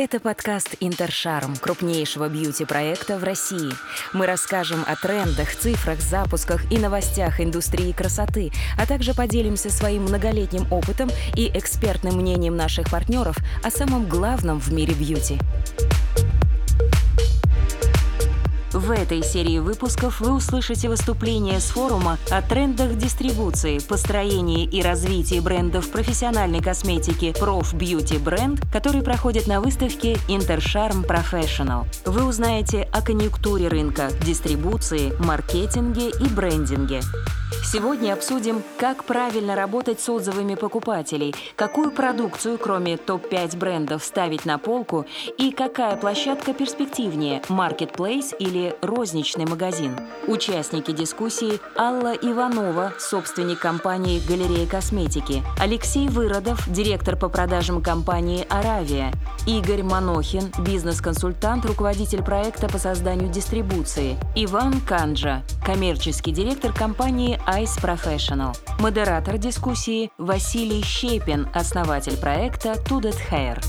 Это подкаст «Интершарм» крупнейшего бьюти-проекта в России. Мы расскажем о трендах, цифрах, запусках и новостях индустрии красоты, а также поделимся своим многолетним опытом и экспертным мнением наших партнеров о самом главном в мире бьюти. В этой серии выпусков вы услышите выступления с форума о трендах дистрибуции, построении и развитии брендов профессиональной косметики Prof Beauty Brand, который проходит на выставке Intercharm Professional. Вы узнаете о конъюнктуре рынка, дистрибуции, маркетинге и брендинге. Сегодня обсудим, как правильно работать с отзывами покупателей, какую продукцию, кроме топ-5 брендов, ставить на полку и какая площадка перспективнее – Marketplace или розничный магазин. Участники дискуссии – Алла Иванова, собственник компании «Галерея косметики», Алексей Выродов, директор по продажам компании «Аравия», Игорь Манохин, бизнес-консультант, руководитель проекта по созданию дистрибуции, Иван Канджа, коммерческий директор компании Ice Professional. Модератор дискуссии Василий Щепин, основатель проекта Tuded Hair.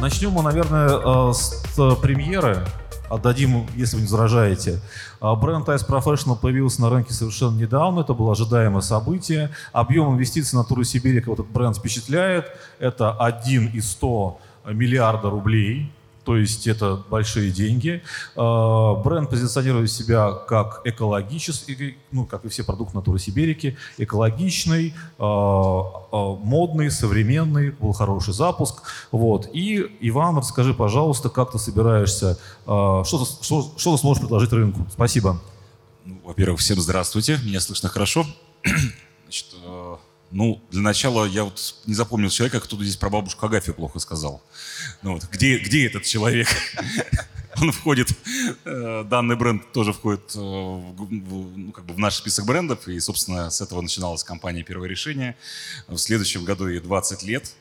Начнем мы, наверное, э, с э, премьеры. Отдадим, если вы не возражаете. А, бренд Ice Professional появился на рынке совершенно недавно. Это было ожидаемое событие. Объем инвестиций на Туру Сибирика этот бренд впечатляет. Это 1 из 100 миллиарда рублей то есть это большие деньги. А, бренд позиционирует себя как экологический, ну, как и все продукты натуры Сибирики, экологичный, а, а, модный, современный, был хороший запуск. Вот. И, Иван, расскажи, пожалуйста, как ты собираешься, что ты, что, что ты сможешь предложить рынку? Спасибо. Ну, во-первых, всем здравствуйте, меня слышно хорошо. Значит, э, ну, для начала я вот не запомнил человека, кто здесь про бабушку Агафью плохо сказал. Ну вот, где, где этот человек? Он входит, э, данный бренд тоже входит э, в, ну, как бы в наш список брендов, и, собственно, с этого начиналась компания «Первое решение». В следующем году ей 20 лет.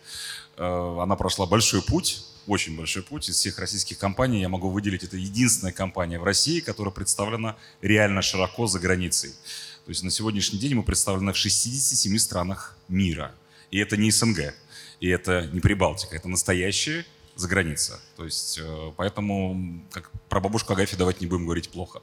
Э, она прошла большой путь, очень большой путь. Из всех российских компаний я могу выделить, это единственная компания в России, которая представлена реально широко за границей. То есть на сегодняшний день мы представлены в 67 странах мира. И это не СНГ, и это не Прибалтика, это настоящая за граница. То есть, э, поэтому как про бабушку Агафью давайте не будем говорить плохо.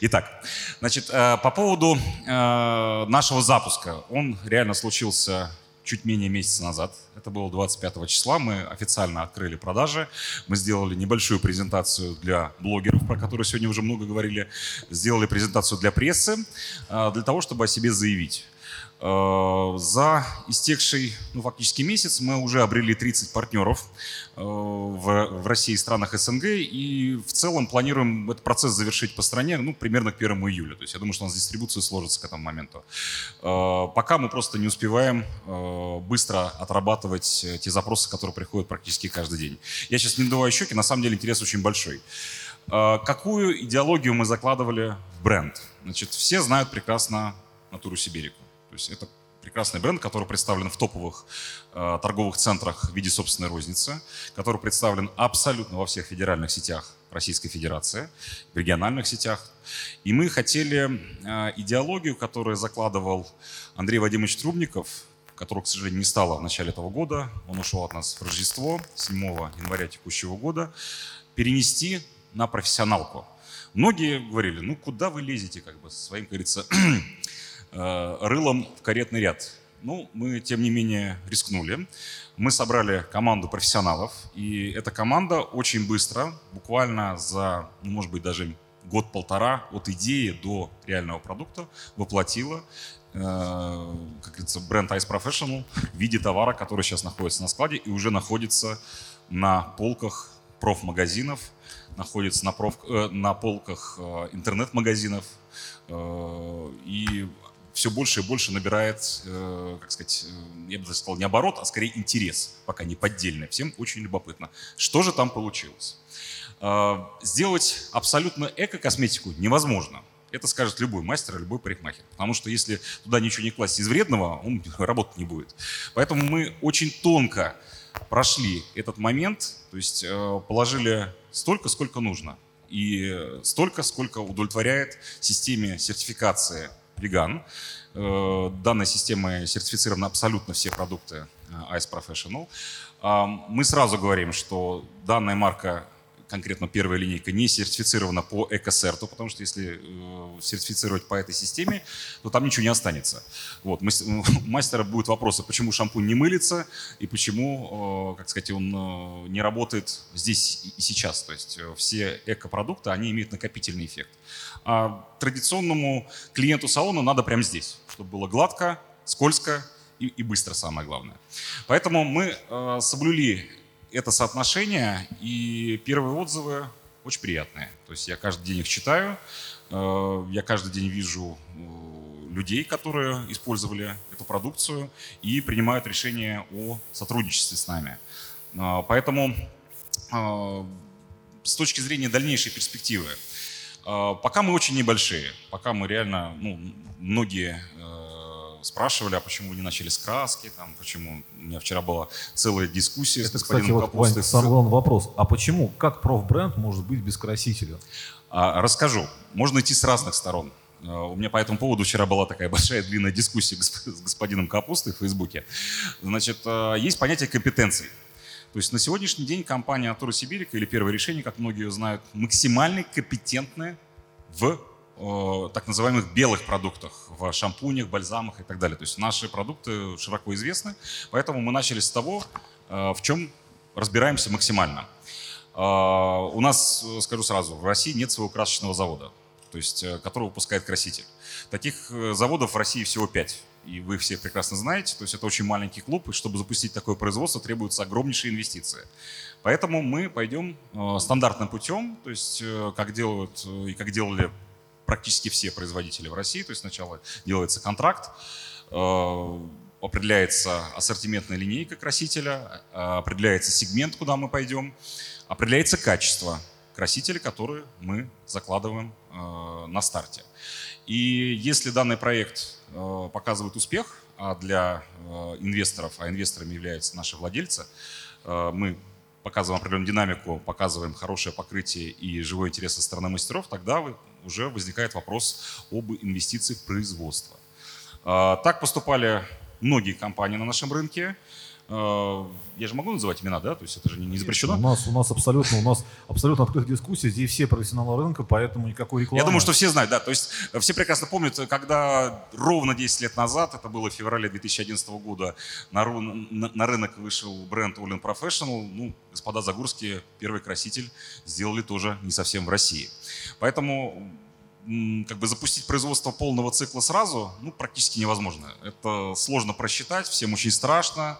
Итак, значит, э, по поводу э, нашего запуска. Он реально случился чуть менее месяца назад. Это было 25 числа. Мы официально открыли продажи. Мы сделали небольшую презентацию для блогеров, про которые сегодня уже много говорили. Сделали презентацию для прессы, а, для того, чтобы о себе заявить. Э, за истекший, ну, фактически месяц мы уже обрели 30 партнеров э, в, России и странах СНГ, и в целом планируем этот процесс завершить по стране, ну, примерно к 1 июля. То есть я думаю, что у нас дистрибуция сложится к этому моменту. Э, пока мы просто не успеваем быстро отрабатывать те запросы, которые приходят практически каждый день. Я сейчас не надуваю щеки, на самом деле интерес очень большой. Какую идеологию мы закладывали в бренд? Значит, все знают прекрасно натуру Сибирику. То есть это прекрасный бренд, который представлен в топовых э, торговых центрах в виде собственной розницы, который представлен абсолютно во всех федеральных сетях Российской Федерации, в региональных сетях. И мы хотели э, идеологию, которую закладывал Андрей Вадимович Трубников, которого, к сожалению, не стало в начале этого года, он ушел от нас в Рождество 7 января текущего года, перенести на профессионалку. Многие говорили, ну куда вы лезете, как бы, своим, как говорится, рылом в каретный ряд. Ну, мы, тем не менее, рискнули. Мы собрали команду профессионалов, и эта команда очень быстро, буквально за, ну, может быть, даже год-полтора от идеи до реального продукта воплотила э, как говорится, бренд Ice Professional в виде товара, который сейчас находится на складе и уже находится на полках профмагазинов, находится на, проф, э, на полках э, интернет-магазинов. Э, и все больше и больше набирает, э, как сказать, э, я бы сказал, не оборот, а скорее интерес, пока не поддельный. Всем очень любопытно. Что же там получилось? Э, сделать абсолютно эко-косметику невозможно. Это скажет любой мастер, любой парикмахер. Потому что если туда ничего не класть из вредного, он работать не будет. Поэтому мы очень тонко прошли этот момент, то есть э, положили столько, сколько нужно. И столько, сколько удовлетворяет системе сертификации веган, Э, данной системой сертифицированы абсолютно все продукты э, Ice Professional. Мы сразу говорим, что данная марка конкретно первая линейка, не сертифицирована по экосерту, потому что если э, сертифицировать по этой системе, то там ничего не останется. Вот. Мастера будет вопрос, почему шампунь не мылится и почему, как сказать, он не работает здесь и сейчас. То есть все экопродукты, они имеют накопительный эффект. А традиционному клиенту салона надо прямо здесь, чтобы было гладко, скользко и, и быстро, самое главное. Поэтому мы э, соблюли это соотношение, и первые отзывы очень приятные. То есть я каждый день их читаю, э, я каждый день вижу э, людей, которые использовали эту продукцию и принимают решение о сотрудничестве с нами. Э, поэтому с точки зрения дальнейшей перспективы, пока мы очень небольшие, пока мы реально, ну, многие спрашивали, а почему не начали с краски, там, почему у меня вчера была целая дискуссия Это, с господином кстати, вот, Капустой. Вань, самый главный вопрос. А почему, как профбренд может быть без красителя? А, расскажу. Можно идти с разных сторон. А, у меня по этому поводу вчера была такая большая длинная дискуссия с господином Капустой в Фейсбуке. Значит, а, есть понятие компетенций. То есть на сегодняшний день компания Атура Сибирика или Первое решение, как многие ее знают, максимально компетентны в так называемых белых продуктах, в шампунях, бальзамах и так далее. То есть наши продукты широко известны, поэтому мы начали с того, э, в чем разбираемся максимально. Э, у нас, скажу сразу, в России нет своего красочного завода, то есть, э, который выпускает краситель. Таких заводов в России всего пять и вы все прекрасно знаете, то есть это очень маленький клуб, и чтобы запустить такое производство, требуются огромнейшие инвестиции. Поэтому мы пойдем стандартным путем, то есть как делают и как делали практически все производители в России. То есть сначала делается контракт, э, определяется ассортиментная линейка красителя, э, определяется сегмент, куда мы пойдем, определяется качество красителя, который мы закладываем э, на старте. И если данный проект показывает успех, а для инвесторов, а инвесторами являются наши владельцы, мы показываем определенную динамику, показываем хорошее покрытие и живой интерес со стороны мастеров, тогда уже возникает вопрос об инвестиции в производство. Так поступали многие компании на нашем рынке. А, я же могу называть имена, да? То есть это же не запрещено. У нас, у нас абсолютно, у нас абсолютно открытая дискуссия. Здесь все профессионалы рынка, поэтому никакой рекламы. Я думаю, что все знают, да. То есть все прекрасно помнят, когда ровно 10 лет назад, это было в феврале 2011 года, на, на, на рынок вышел бренд All In Professional. Ну, господа Загурские, первый краситель, сделали тоже не совсем в России. Поэтому как бы запустить производство полного цикла сразу, ну, практически невозможно. Это сложно просчитать, всем очень страшно.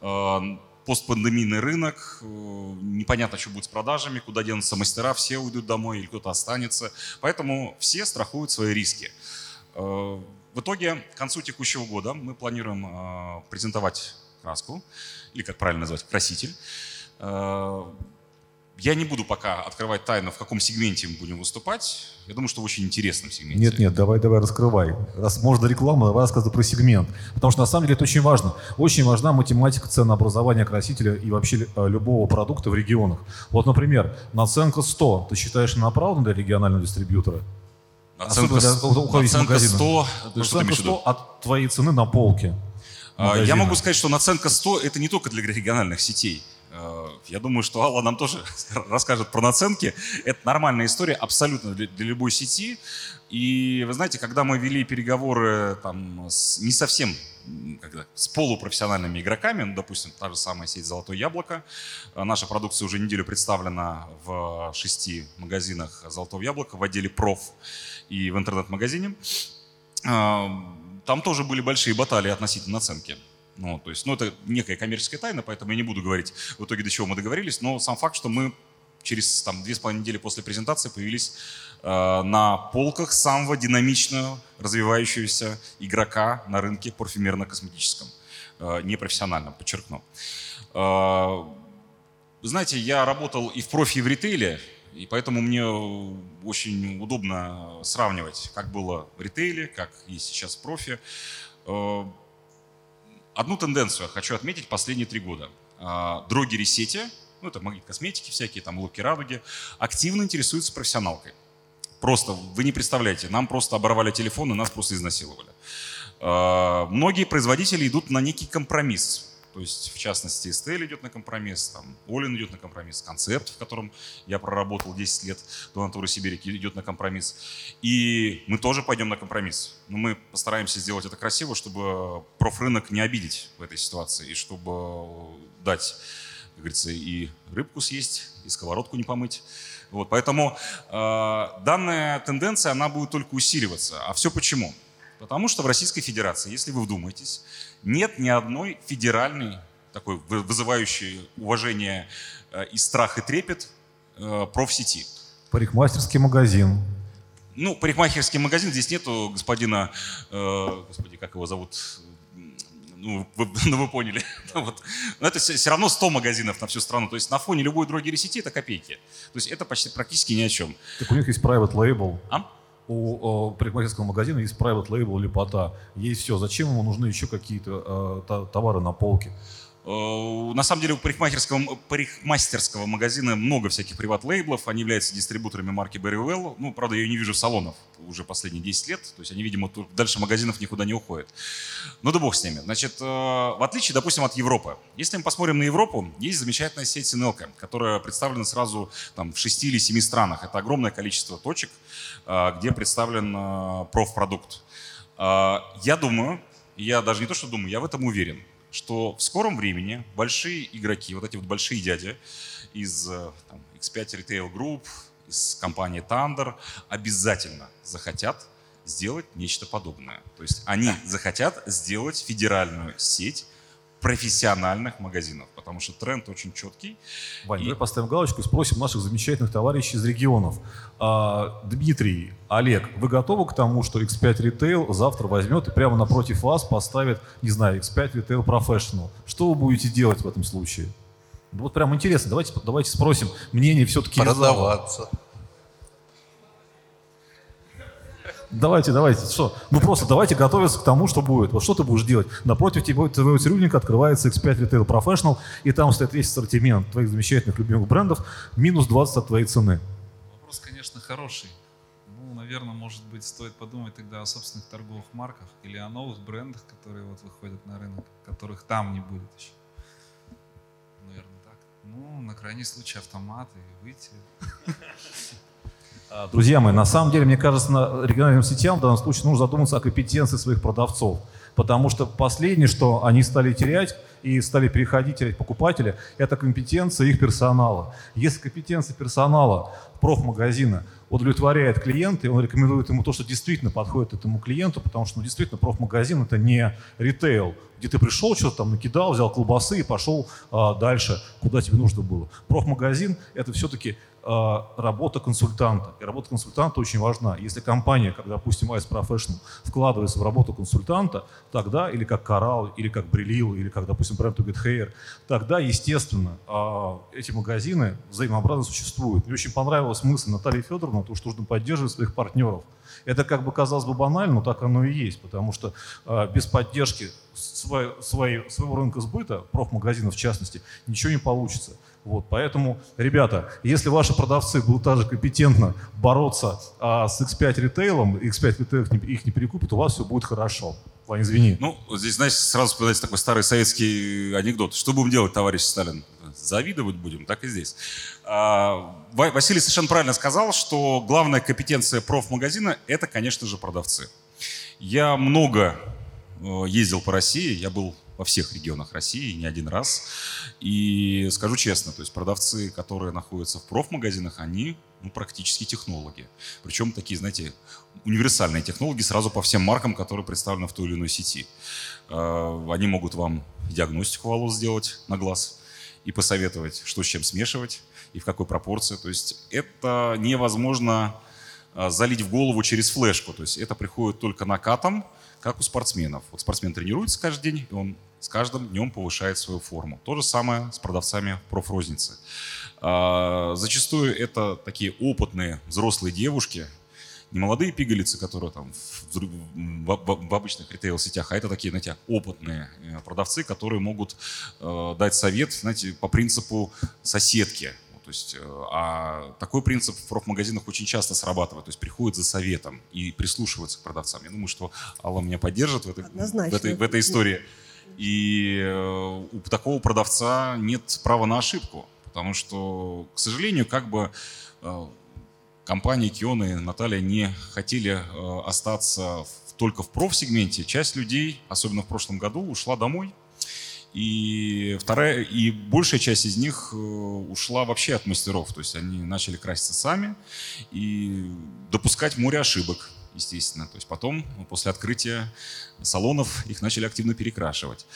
Э, постпандемийный рынок, э, непонятно, что будет с продажами, куда денутся мастера, все уйдут домой или кто-то останется. Поэтому все страхуют свои риски. Э, в итоге, к концу текущего года мы планируем презентовать краску, или как правильно назвать, краситель. Я не буду пока открывать тайну, в каком сегменте мы будем выступать. Я думаю, что в очень интересном сегменте. Нет, нет, давай, давай, раскрывай. Раз можно реклама, давай рассказывай про сегмент. Потому что на самом деле это очень важно. Очень важна математика ценообразования красителя и вообще э, любого продукта в регионах. Вот, например, наценка 100. Ты считаешь направлена для регионального дистрибьютора? Наценка, для наценка 100, наценка 100 от твоей цены на полке. Магазина. Я могу сказать, что наценка 100 это не только для региональных сетей. Э, я думаю, что Алла нам тоже расскажет про наценки. Это нормальная история абсолютно для, любой сети. И вы знаете, когда мы вели переговоры там, с не совсем когда, с полупрофессиональными игроками, ну, допустим, та же самая сеть «Золотое яблоко», э, наша продукция уже неделю представлена в шести магазинах «Золотого яблока», в отделе «Проф» и в интернет-магазине. Э, там тоже были большие баталии относительно наценки. Ну, то есть, ну, это некая коммерческая тайна, поэтому я не буду говорить в итоге, до чего мы договорились, но сам факт, что мы через там, две с половиной недели после презентации появились э, на полках самого динамичного развивающегося игрока на рынке парфюмерно-косметическом, э, непрофессиональном, подчеркну. Э, знаете, я работал и в профи, и в ритейле, и поэтому мне очень удобно сравнивать, как было в ритейле, как и сейчас в профи. Э, Одну тенденцию хочу отметить последние три года. А, дрогери сети, ну это магнит косметики всякие, там луки радуги, активно интересуются профессионалкой. Просто, вы не представляете, нам просто оборвали телефон и нас просто изнасиловали. Э, многие производители идут на некий компромисс. То есть, в частности, Estelle идет на компромисс, там, Олин идет на компромисс, Концепт, в котором я проработал 10 лет до натуры Сибирики, идет на компромисс. И мы тоже пойдем на компромисс. Но мы постараемся сделать это красиво, чтобы профрынок не обидеть в этой ситуации, и чтобы дать, как говорится, и рыбку съесть, и сковородку не помыть. Вот, поэтому э, данная тенденция, она будет только усиливаться. А все почему? Потому что в Российской Федерации, если вы вдумаетесь, нет ни одной федеральной, такой вызывающей уважение э, и страх и трепет э, профсети. Парикмахерский магазин. Ну, парикмахерский магазин, здесь нету господина, э, господи, как его зовут, ну вы, ну, вы поняли. вот. Но это все, все равно 100 магазинов на всю страну. То есть на фоне любой другой сети это копейки. То есть это почти практически ни о чем. Так у них есть private label. А? У парикмахерского магазина есть private label лепота, есть все. Зачем ему нужны еще какие-то э, товары на полке? Э, на самом деле у парикмахерского, парикмастерского магазина много всяких приват-лейблов. Они являются дистрибуторами марки Berry Well. Ну, правда, я ее не вижу в салонах уже последние 10 лет. То есть они, видимо, дальше магазинов никуда не уходят. Ну да бог с ними. Значит, э, в отличие, допустим, от Европы. Если мы посмотрим на Европу, есть замечательная сеть Синелка, которая представлена сразу там, в 6 или 7 странах. Это огромное количество точек, э, где представлен профпродукт. Я думаю, я даже не то, что думаю, я в этом уверен, что в скором времени большие игроки, вот эти вот большие дяди из э, там, X5 Retail Group, из компании Thunder обязательно захотят сделать нечто подобное. То есть они захотят сделать федеральную сеть профессиональных магазинов, потому что тренд очень четкий. Вань, и... давай поставим галочку и спросим наших замечательных товарищей из регионов. А, Дмитрий, Олег, вы готовы к тому, что X5 Retail завтра возьмет и прямо напротив вас поставит, не знаю, X5 Retail Professional? Что вы будете делать в этом случае? Вот прям интересно, давайте, давайте спросим мнение все-таки. Продаваться. Давайте, давайте, что? Ну просто давайте готовиться к тому, что будет. Вот что ты будешь делать? Напротив тебя, твоего цирюльника открывается X5 Retail Professional, и там стоит весь ассортимент твоих замечательных любимых брендов, минус 20 от твоей цены. Вопрос, конечно, хороший. Ну, наверное, может быть, стоит подумать тогда о собственных торговых марках или о новых брендах, которые вот выходят на рынок, которых там не будет еще. Наверное, так. Ну, на крайний случай автоматы и выйти. Друзья мои, на самом деле, мне кажется, на региональным сетям в данном случае нужно задуматься о компетенции своих продавцов. Потому что последнее, что они стали терять и стали переходить терять покупатели, это компетенция их персонала. Если компетенция персонала профмагазина удовлетворяет клиента, и он рекомендует ему то, что действительно подходит этому клиенту, потому что ну, действительно профмагазин это не ритейл, где ты пришел, что-то там накидал, взял колбасы и пошел а, дальше, куда тебе нужно было. Профмагазин это все-таки работа консультанта. И работа консультанта очень важна. Если компания, как, допустим, Ice Professional, вкладывается в работу консультанта, тогда, или как Coral, или как Брилил, или как, допустим, Brand to Get Hair, тогда, естественно, э, эти магазины взаимообразно существуют. Мне очень понравилась мысль Натальи Федоровны, то, что нужно поддерживать своих партнеров. Это как бы казалось бы банально, но так оно и есть, потому что э, без поддержки своей, своей, своего рынка сбыта, профмагазинов в частности, ничего не получится. Вот, поэтому, ребята, если ваши продавцы будут также компетентно бороться а, с X5 ритейлом, X5 ритейл их не перекупит, у вас все будет хорошо. Вань, извини. Ну, здесь, знаешь, сразу вспоминается такой старый советский анекдот. Что будем делать, товарищ Сталин? Завидовать будем, так и здесь. А, Василий совершенно правильно сказал, что главная компетенция профмагазина – это, конечно же, продавцы. Я много э, ездил по России, я был во всех регионах России, не один раз. И скажу честно, то есть продавцы, которые находятся в профмагазинах, они ну, практически технологи. Причем такие, знаете, универсальные технологи сразу по всем маркам, которые представлены в той или иной сети. А, они могут вам диагностику волос сделать на глаз и посоветовать, что с чем смешивать и в какой пропорции. То есть это невозможно а, залить в голову через флешку. То есть это приходит только накатом, как у спортсменов. Вот спортсмен тренируется каждый день, и он с каждым днем повышает свою форму. То же самое с продавцами профрозницы. А, зачастую это такие опытные взрослые девушки, не молодые пигалицы, которые там в, в, в обычных ритейл-сетях, а это такие, знаете, опытные э, продавцы, которые могут э, дать совет, знаете, по принципу соседки. То есть, э, а такой принцип в профмагазинах очень часто срабатывает. То есть приходят за советом и прислушиваются к продавцам. Я думаю, что Алла меня поддержит в этой, в этой, в этой истории. И э, у такого продавца нет права на ошибку. Потому что, к сожалению, как бы компании Киона и Наталья не хотели остаться только в профсегменте. Часть людей, особенно в прошлом году, ушла домой и вторая, и большая часть из них э, ушла вообще от мастеров. То есть они начали краситься сами и допускать море ошибок, естественно. То есть потом, после открытия салонов, их начали активно перекрашивать.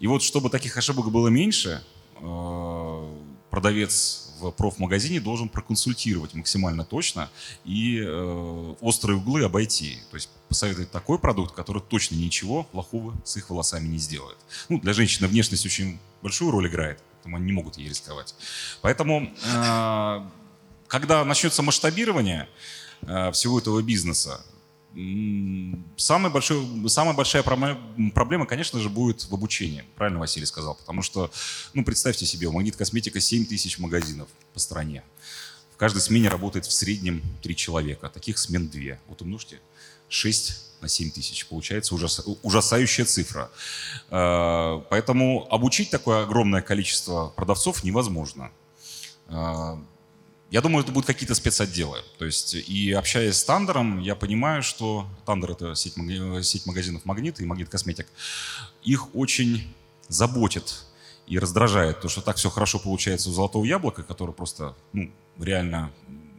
И вот чтобы таких ошибок было меньше, э, продавец в профмагазине должен проконсультировать максимально точно и э, острые углы обойти. То есть посоветовать такой продукт, который точно ничего плохого с их волосами не сделает. Ну, для женщины внешность очень большую роль играет, поэтому они не могут ей рисковать. Поэтому, э, когда начнется масштабирование э, всего этого бизнеса, Самый большой, самая большая проблема, конечно же, будет в обучении. Правильно Василий сказал. Потому что, ну, представьте себе, у Магнит Косметика 7 тысяч магазинов по стране. В каждой смене работает в среднем 3 человека. Таких смен 2. Вот умножьте 6 на 7 тысяч. Получается ужас, ужасающая цифра. Э, поэтому обучить такое огромное количество продавцов невозможно. Я думаю, это будут какие-то спецотделы. То есть, и общаясь с Тандером, я понимаю, что Тандер — это сеть магазинов «Магнит» и «Магнит Косметик». Их очень заботит и раздражает то, что так все хорошо получается у «Золотого яблока», который просто ну, реально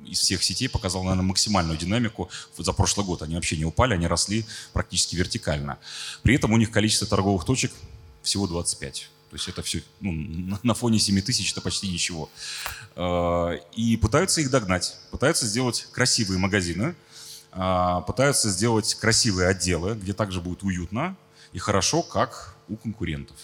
из всех сетей показал, наверное, максимальную динамику за прошлый год. Они вообще не упали, они росли практически вертикально. При этом у них количество торговых точек всего 25. То есть это все ну, на фоне 7 тысяч это почти ничего. А, и пытаются их догнать, пытаются сделать красивые магазины, а, пытаются сделать красивые отделы, где также будет уютно и хорошо, как у конкурентов.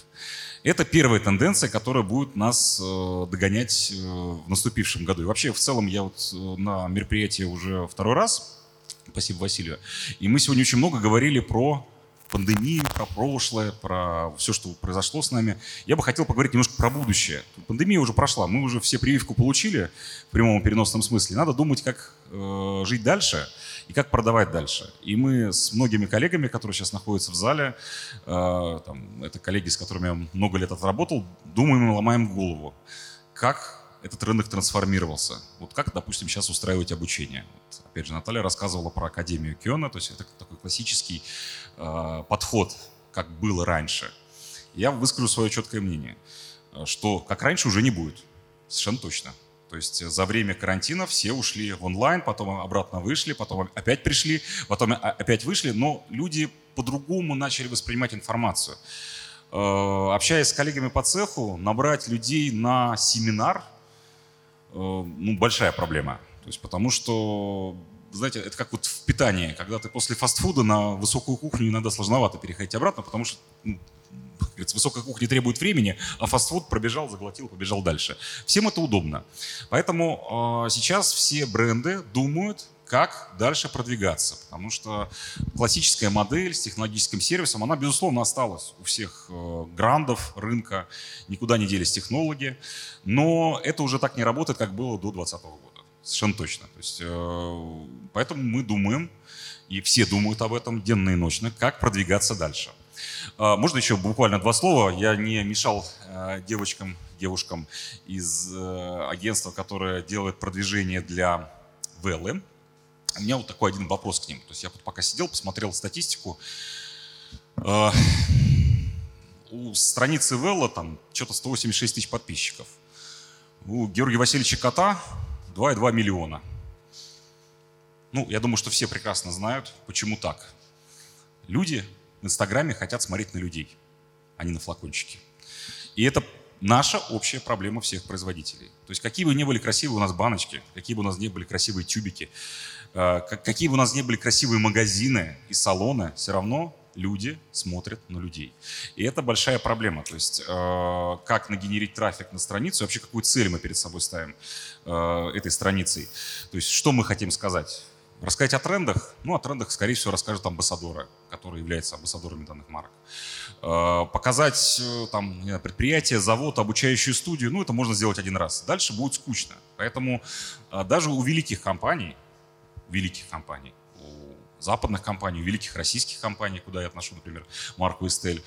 Это первая тенденция, которая будет нас э, догонять э, в наступившем году. И вообще, в целом, я вот э, на мероприятии уже второй раз, спасибо Василию, и мы сегодня очень много говорили про пандемию, про прошлое, про все, что произошло с нами. Я бы хотел поговорить немножко про будущее. Пандемия уже прошла, мы уже все прививку получили в прямом и переносном смысле. Надо думать, как э, жить дальше и как продавать дальше. И мы с многими коллегами, которые сейчас находятся в зале, э, там, это коллеги, с которыми я много лет отработал, думаем и ломаем голову, как этот рынок трансформировался. Вот как, допустим, сейчас устраивать обучение. Вот, опять же, Наталья рассказывала про Академию Киона, то есть это такой классический э, подход, как было раньше. Я выскажу свое четкое мнение, что как раньше уже не будет. Совершенно точно. То есть за время карантина все ушли в онлайн, потом обратно вышли, потом опять пришли, потом опять вышли, но люди по-другому начали воспринимать информацию. Э, общаясь с коллегами по цеху, набрать людей на семинар – Э, ну, большая проблема. То есть, потому что, знаете, это как вот в питании, когда ты после фастфуда на высокую кухню иногда сложновато переходить обратно, потому что ну, высокая кухня требует времени, а фастфуд пробежал, заглотил, побежал дальше. Всем это удобно. Поэтому э, сейчас все бренды думают, как дальше продвигаться. Потому что классическая модель с технологическим сервисом, она, безусловно, осталась у всех э, грандов рынка, никуда не делись технологии, но это уже так не работает, как было до 2020 года. Совершенно точно. То есть, э, поэтому мы думаем, и все думают об этом денно и ночно, как продвигаться дальше. Э, можно еще буквально два слова? Я не мешал девочкам, девушкам из агентства, которое делает продвижение для Веллы, у меня вот такой один вопрос к ним. То есть я вот пока сидел, посмотрел статистику. Э, у страницы Велла там что-то 186 тысяч подписчиков. У Георгия Васильевича Кота 2,2 миллиона. Ну, я думаю, что все прекрасно знают, почему так. Люди в Инстаграме хотят смотреть на людей, а не на флакончики. И это наша общая проблема всех производителей. То есть какие бы ни были красивые у нас баночки, какие бы у нас ни были красивые тюбики, какие бы у нас ни были красивые магазины и салоны, все равно люди смотрят на людей. И это большая проблема. То есть э, как нагенерить трафик на страницу, вообще какую цель мы перед собой ставим э, этой страницей. То есть что мы хотим сказать? Рассказать о трендах? Ну, о трендах, скорее всего, расскажут амбассадоры, которые являются амбассадорами данных марок. Э, показать э, там предприятие, завод, обучающую студию, ну, это можно сделать один раз. Дальше будет скучно. Поэтому э, даже у великих компаний, великих компаний, у западных компаний, у великих российских компаний, куда я отношу, например, марку Estelle,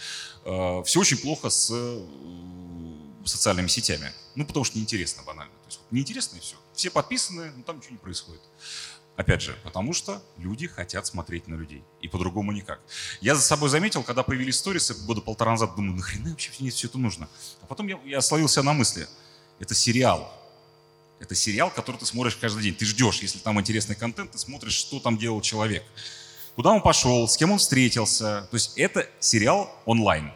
все очень плохо с социальными сетями. Ну, потому что неинтересно банально. То есть неинтересно и все. Все подписаны, но там ничего не происходит. Опять же, потому что люди хотят смотреть на людей. И по-другому никак. Я за собой заметил, когда появились сторисы года полтора назад, думаю, нахрена вообще мне все это нужно? А потом я, я словился на мысли. Это сериал. Это сериал, который ты смотришь каждый день. Ты ждешь, если там интересный контент, ты смотришь, что там делал человек. Куда он пошел, с кем он встретился. То есть это сериал онлайн.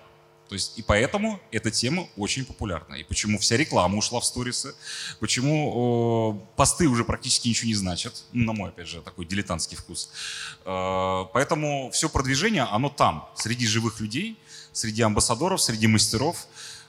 То есть и поэтому эта тема очень популярна. И почему вся реклама ушла в сторисы, почему э, посты уже практически ничего не значат, ну, на мой, опять же, такой дилетантский вкус. Э, поэтому все продвижение, оно там, среди живых людей, среди амбассадоров, среди мастеров.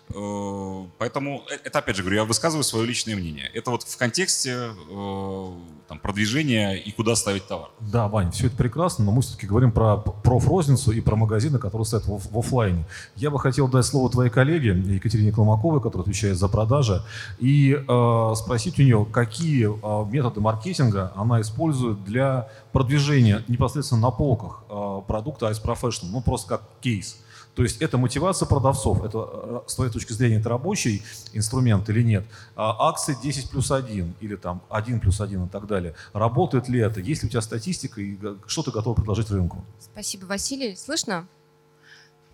Э, поэтому э, это, опять же, говорю, я высказываю свое личное мнение. Это вот в контексте э, там, продвижения и куда ставить товар. Да, Вань, все это прекрасно, но мы все-таки говорим про профрозницу и про магазины, которые стоят в, в офлайне. Я бы хотел дать слово твоей коллеге Екатерине Колмаковой, которая отвечает за продажи, и э, спросить у нее, какие э, методы маркетинга она использует для продвижения непосредственно на полках э, продукта Ice Professional, ну просто как кейс. То есть это мотивация продавцов, это э, с твоей точки зрения это рабочий инструмент или нет. А акции 10 плюс 1 или там 1 плюс 1 и так далее. Работает ли это? Есть ли у тебя статистика и что ты готов предложить рынку? Спасибо, Василий. Слышно?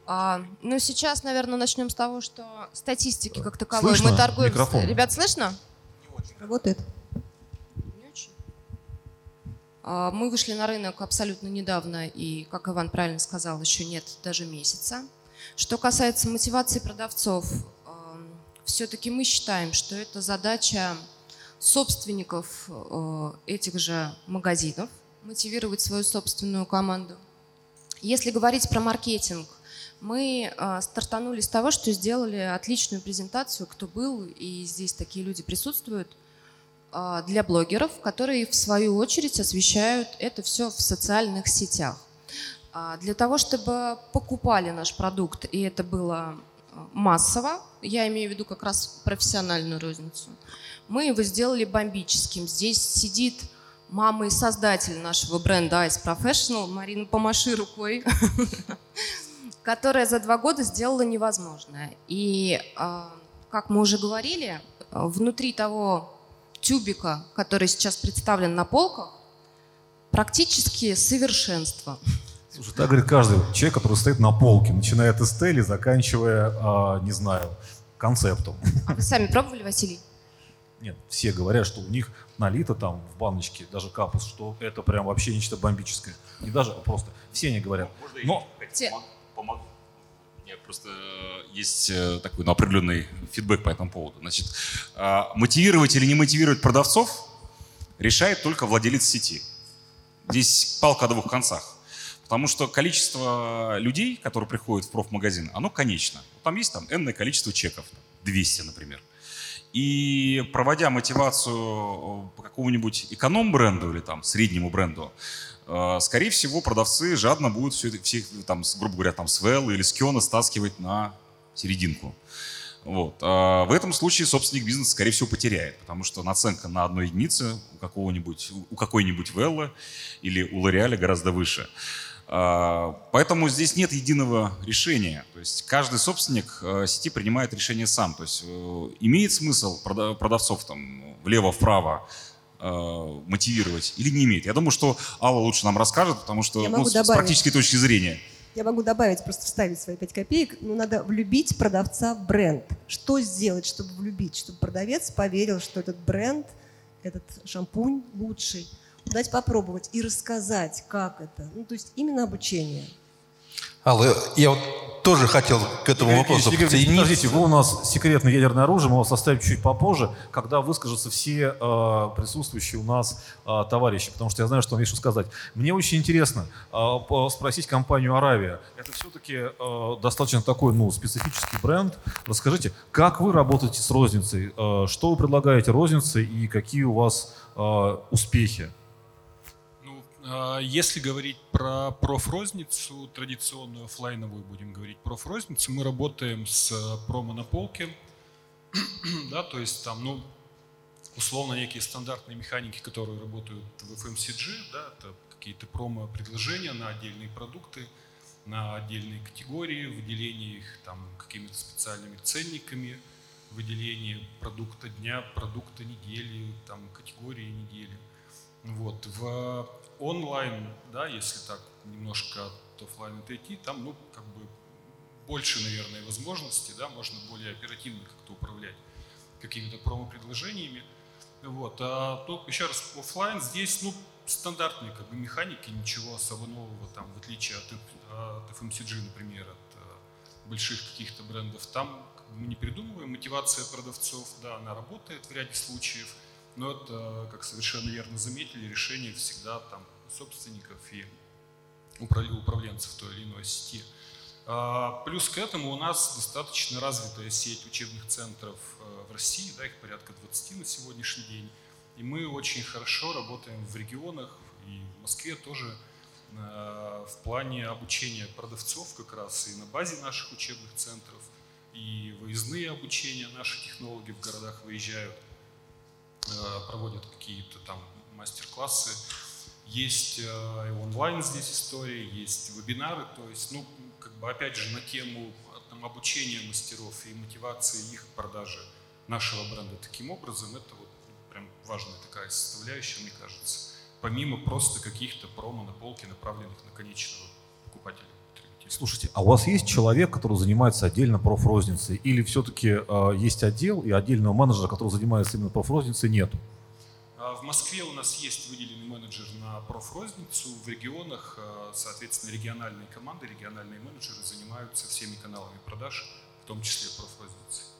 А, ну, сейчас, наверное, начнем с того, что статистики как таковой слышно? мы торгуем. Микрофон. Ребят, слышно? Работает. А, Мы вышли на рынок абсолютно недавно, и, как Иван правильно сказал, еще нет даже месяца. Что касается мотивации продавцов, все-таки мы считаем, что это задача собственников э, этих же магазинов, мотивировать свою собственную команду. Если говорить про маркетинг, мы стартанули с того, что сделали отличную презентацию, кто был, и здесь такие люди присутствуют – а, для блогеров, которые в свою очередь освещают это все в социальных сетях. А, для того, чтобы покупали наш продукт, и это было а, массово, я имею в виду как раз профессиональную розницу, мы его сделали бомбическим. Здесь сидит мама и создатель нашего бренда Ice Professional, Марина, помаши рукой, которая за два года сделала невозможное. И, как мы уже говорили, внутри того тюбика, который сейчас представлен на полках, практически совершенство. Слушай, так говорит каждый человек, который стоит на полке, начиная от эстели, заканчивая, а, не знаю, концептом. А вы сами пробовали, Василий? Нет, все говорят, что у них налито там в баночке, даже капус, что это прям вообще нечто бомбическое. Не даже, просто. Все они говорят. Но... Те... Помогу меня просто э, есть э, такой ну, определенный фидбэк по этому поводу. Значит, э, мотивировать или не мотивировать продавцов решает только владелец сети. Здесь палка о двух концах. Потому что количество людей, которые приходят в профмагазин, оно конечно. Там есть там энное количество чеков, 200, например. И проводя мотивацию по какому-нибудь эконом-бренду или там среднему бренду, скорее всего, продавцы жадно будут все всех, там, грубо говоря, там, с или с стаскивать на серединку. Вот. А в этом случае собственник бизнеса, скорее всего, потеряет, потому что наценка на одной единице у какого-нибудь, у какой-нибудь Велла или у Лореаля гораздо выше. А, поэтому здесь нет единого решения. То есть каждый собственник э, сети принимает решение сам. То есть э, имеет смысл продавцов там влево-вправо э, мотивировать или не имеет? Я думаю, что Алла лучше нам расскажет, потому что ну, с, с практической точки зрения. Я могу добавить, просто вставить свои 5 копеек. Ну, надо влюбить продавца в бренд. Что сделать, чтобы влюбить? Чтобы продавец поверил, что этот бренд, этот шампунь лучший. Дать попробовать и рассказать, как это. Ну, то есть именно обучение. Алла, я вот тоже хотел к этому Игорь вопросу Игорь, присоединиться. Подождите, вы у нас секретное ядерное оружие, мы вас оставим чуть попозже, когда выскажутся все э, присутствующие у нас э, товарищи, потому что я знаю, что вам есть что сказать. Мне очень интересно э, спросить компанию «Аравия». Это все-таки э, достаточно такой ну, специфический бренд. Расскажите, как вы работаете с розницей? Э, что вы предлагаете рознице и какие у вас э, успехи? А, Если говорить про профрозницу, традиционную оффлайновую, будем говорить профрозницу, мы работаем с э, промо на полке, да, то есть там, ну, условно некие стандартные механики, которые работают в FMCG, да, это какие-то промо-предложения на отдельные продукты, на отдельные категории, выделение их там какими-то специальными ценниками, выделение продукта дня, продукта недели, там категории недели. Вот. В онлайн, да, если так немножко от оффлайна отойти, там, ну, как бы больше, наверное, возможностей, да, можно более оперативно как-то управлять какими-то промо-предложениями. Вот. А то, еще раз, оффлайн здесь, ну, стандартные как бы механики, ничего особо нового там, в отличие от, от FMCG, например, от э, больших каких-то брендов. Там как бы, мы не придумываем, мотивация продавцов, да, она работает в ряде случаев, но это, как совершенно верно заметили, решение всегда там собственников и управ- управленцев той или иной сети. А, Плюс к этому у нас достаточно развитая сеть учебных центров э, в России, да, их порядка 20 на сегодняшний день. И мы очень хорошо работаем в регионах, и в Москве тоже э, в плане обучения продавцов как раз и на базе наших учебных центров, и выездные обучения наши технологи в городах выезжают, проводят какие-то там мастер-классы. Есть э, онлайн здесь история, есть вебинары, то есть, ну, как бы опять же на тему э, там, обучения мастеров и мотивации их продажи нашего бренда таким образом, это вот прям важная такая составляющая, мне кажется. Помимо просто каких-то промо на полке, направленных на конечного покупателя. Слушайте, а у вас есть человек, который занимается отдельно профрозницей? Или все-таки э, есть отдел и отдельного менеджера, который занимается именно профрозницей, нету? А В Москве у нас есть выделенный менеджер на профрозницу. В регионах, э, соответственно, региональные команды, региональные менеджеры занимаются всеми каналами продаж, в том числе профрозницей.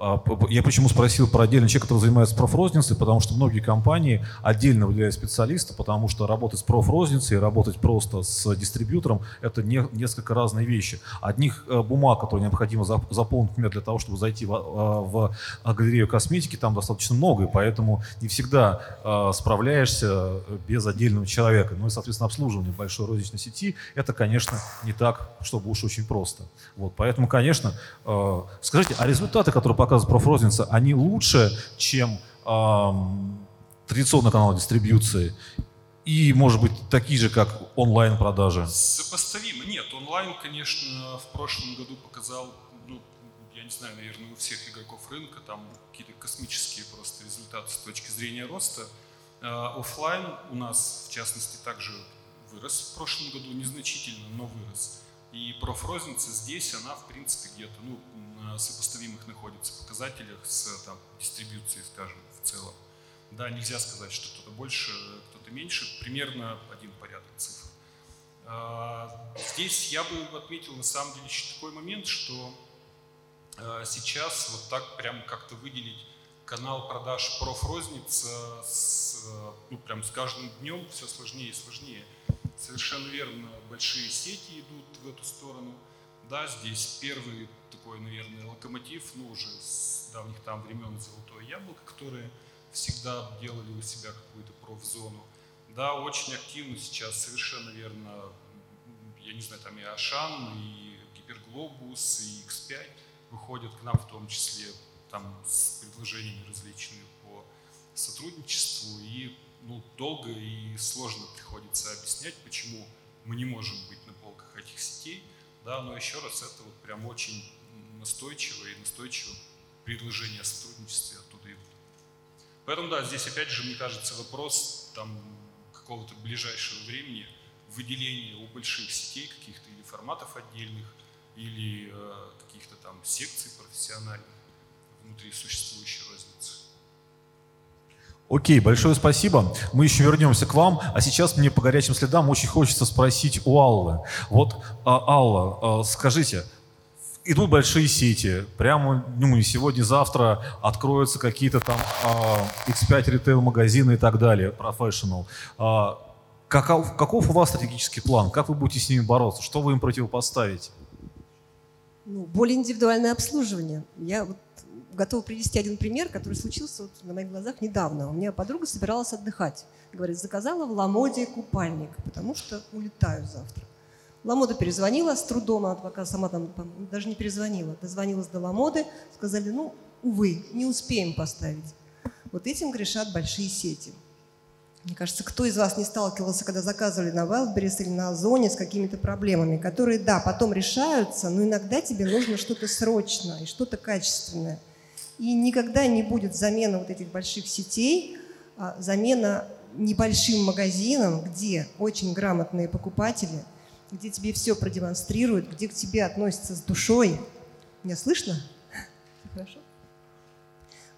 А, Я почему спросил про отдельный человек, который занимается профрозницей, потому что многие компании отдельно выделяют специалиста, потому что работать с профрозницей работать просто с дистрибьютором – это не- несколько разные вещи. Одних э, бумаг, которые необходимо зап- заполнить, например, для того, чтобы зайти в, а, в а, галерею косметики, там достаточно много, и поэтому не всегда э, справляешься без отдельного человека. Ну и, соответственно, обслуживание большой розничной сети – это, конечно, не так, чтобы уж очень просто. Вот, поэтому, конечно, э, скажите, а результаты, которые показывает профрозница, они лучше, чем эм, традиционный канал дистрибьюции? И, может быть, такие же, как онлайн-продажи? Сопоставимо. Нет, онлайн, конечно, в прошлом году показал, ну, я не знаю, наверное, у всех игроков рынка там какие-то космические просто результаты с точки зрения роста. А, Оффлайн у нас, в частности, также вырос в прошлом году, незначительно, но вырос. И профрозница здесь, она, в принципе, где-то ну, на сопоставимых находится показателях с там, дистрибьюцией, скажем, в целом. Да, нельзя сказать, что кто-то больше, кто-то меньше, примерно один порядок цифр. А, Здесь я бы отметил на самом деле еще такой момент, что а, сейчас вот так прям как-то выделить канал продаж профрозница с, ну, прям с каждым днем все сложнее и сложнее. Совершенно верно, большие сети идут в эту сторону. Да, здесь первый такой, наверное, локомотив, ну, уже с давних там времен «Золотое яблоко», которые всегда делали у себя какую-то профзону. Да, очень активно сейчас, совершенно верно, я не знаю, там и Ашан, и Гиперглобус, и X5 выходят к нам в том числе там с предложениями различными по сотрудничеству. И ну, долго и сложно приходится объяснять, почему мы не можем быть на полках этих сетей. Да, но еще раз, это вот прям очень настойчивое и настойчивое предложение о сотрудничестве оттуда идут. Поэтому, да, здесь опять же, мне кажется, вопрос там какого-то ближайшего времени выделения у больших сетей каких-то или форматов отдельных, или э, каких-то там секций профессиональных внутри существующей розницы. Окей, большое спасибо. Мы еще вернемся к вам. А сейчас мне по горячим следам очень хочется спросить у Аллы. Вот, а, Алла, а, скажите, идут большие сети, прямо ну, не сегодня-завтра откроются какие-то там а, X5 ритейл-магазины и так далее. А, каков, каков у вас стратегический план? Как вы будете с ними бороться? Что вы им противопоставите? Ну, более индивидуальное обслуживание. Я вот готова привести один пример, который случился вот на моих глазах недавно. У меня подруга собиралась отдыхать. Говорит, заказала в Ламоде купальник, потому что улетаю завтра. Ламода перезвонила с трудом, она пока сама там даже не перезвонила. Дозвонилась до Ламоды, сказали, ну, увы, не успеем поставить. Вот этим грешат большие сети. Мне кажется, кто из вас не сталкивался, когда заказывали на Wildberries или на Озоне с какими-то проблемами, которые, да, потом решаются, но иногда тебе нужно что-то срочно и что-то качественное. И никогда не будет замена вот этих больших сетей, а замена небольшим магазинам, где очень грамотные покупатели, где тебе все продемонстрируют, где к тебе относятся с душой. Меня слышно? Хорошо.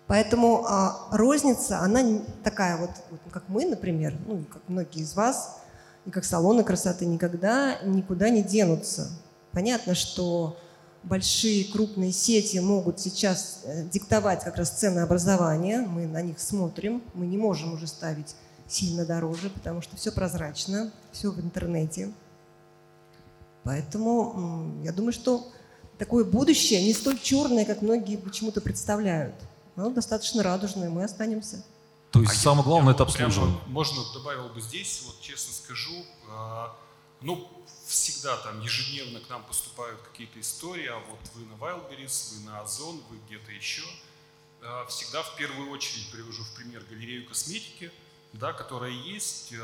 Поэтому а, розница, она такая вот, вот, как мы, например, ну, как многие из вас, и как салоны красоты никогда никуда не денутся. Понятно, что большие крупные сети могут сейчас э, диктовать как раз ценообразование, мы на них смотрим, мы не можем уже ставить сильно дороже, потому что все прозрачно, все в интернете. Поэтому я думаю, что такое будущее не столь черное, как многие почему-то представляют ну, достаточно радужные, мы останемся. То есть а самое главное это прямо, обслуживание. можно добавил бы здесь, вот честно скажу, э, ну, всегда там ежедневно к нам поступают какие-то истории, а вот вы на Wildberries, вы на Озон, вы где-то еще. Э, всегда в первую очередь привожу в пример галерею косметики, да, которая есть. Э,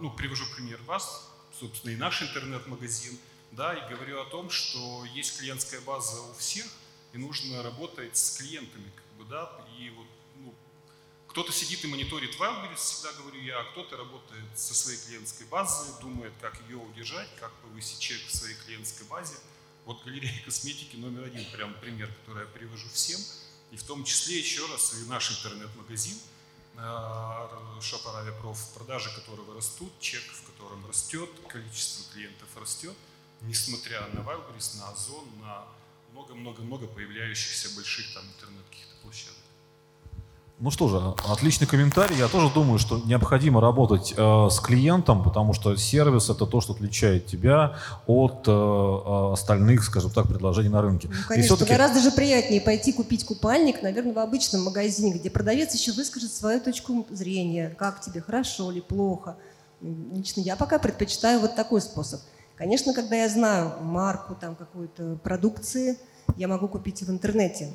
ну, привожу пример вас, собственно, и наш интернет-магазин, да, и говорю о том, что есть клиентская база у всех, и нужно работать с клиентами, бы, да, и вот, кто-то сидит и мониторит Wildberries, всегда говорю я, а кто-то работает со своей клиентской базой, думает, как ее удержать, как повысить чек в своей клиентской базе. Вот галерея косметики номер один, прям пример, который я привожу всем, и в том числе еще раз и наш интернет-магазин, Aravia Prof, продажи которого растут, чек в котором растет, количество клиентов растет, несмотря на Wildberries, на Озон, на много-много-много появляющихся больших там интернет каких-то площадок. Ну что же, отличный комментарий. Я тоже думаю, что необходимо работать э, с клиентом, потому что сервис это то, что отличает тебя от э, э остальных, скажем так, предложений на рынке. Ну, конечно, гораздо же приятнее пойти купить купальник, наверное, в обычном магазине, где продавец еще выскажет свою точку зрения, как тебе, хорошо или плохо. Лично я пока предпочитаю вот такой способ. Конечно, когда я знаю марку там какой-то продукции, я могу купить в интернете.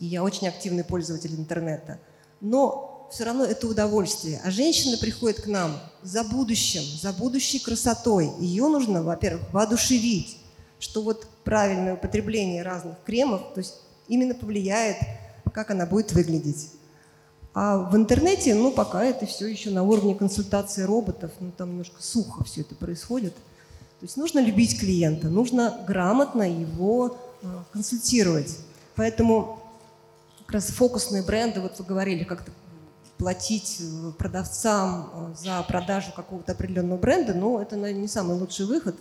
И я очень активный пользователь интернета. Но все равно это удовольствие. А женщина приходит к нам за будущим, за будущей красотой. Ее нужно, во-первых, воодушевить, что вот правильное употребление разных кремов, то есть именно повлияет, как она будет выглядеть. А в интернете, ну, пока это все еще на уровне консультации роботов, ну, там немножко сухо все это происходит – то есть нужно любить клиента, нужно грамотно его э, консультировать. Поэтому как раз фокусные бренды, вот вы говорили, как-то платить э, продавцам э, за продажу какого-то определенного бренда, но это наверное, не самый лучший выход.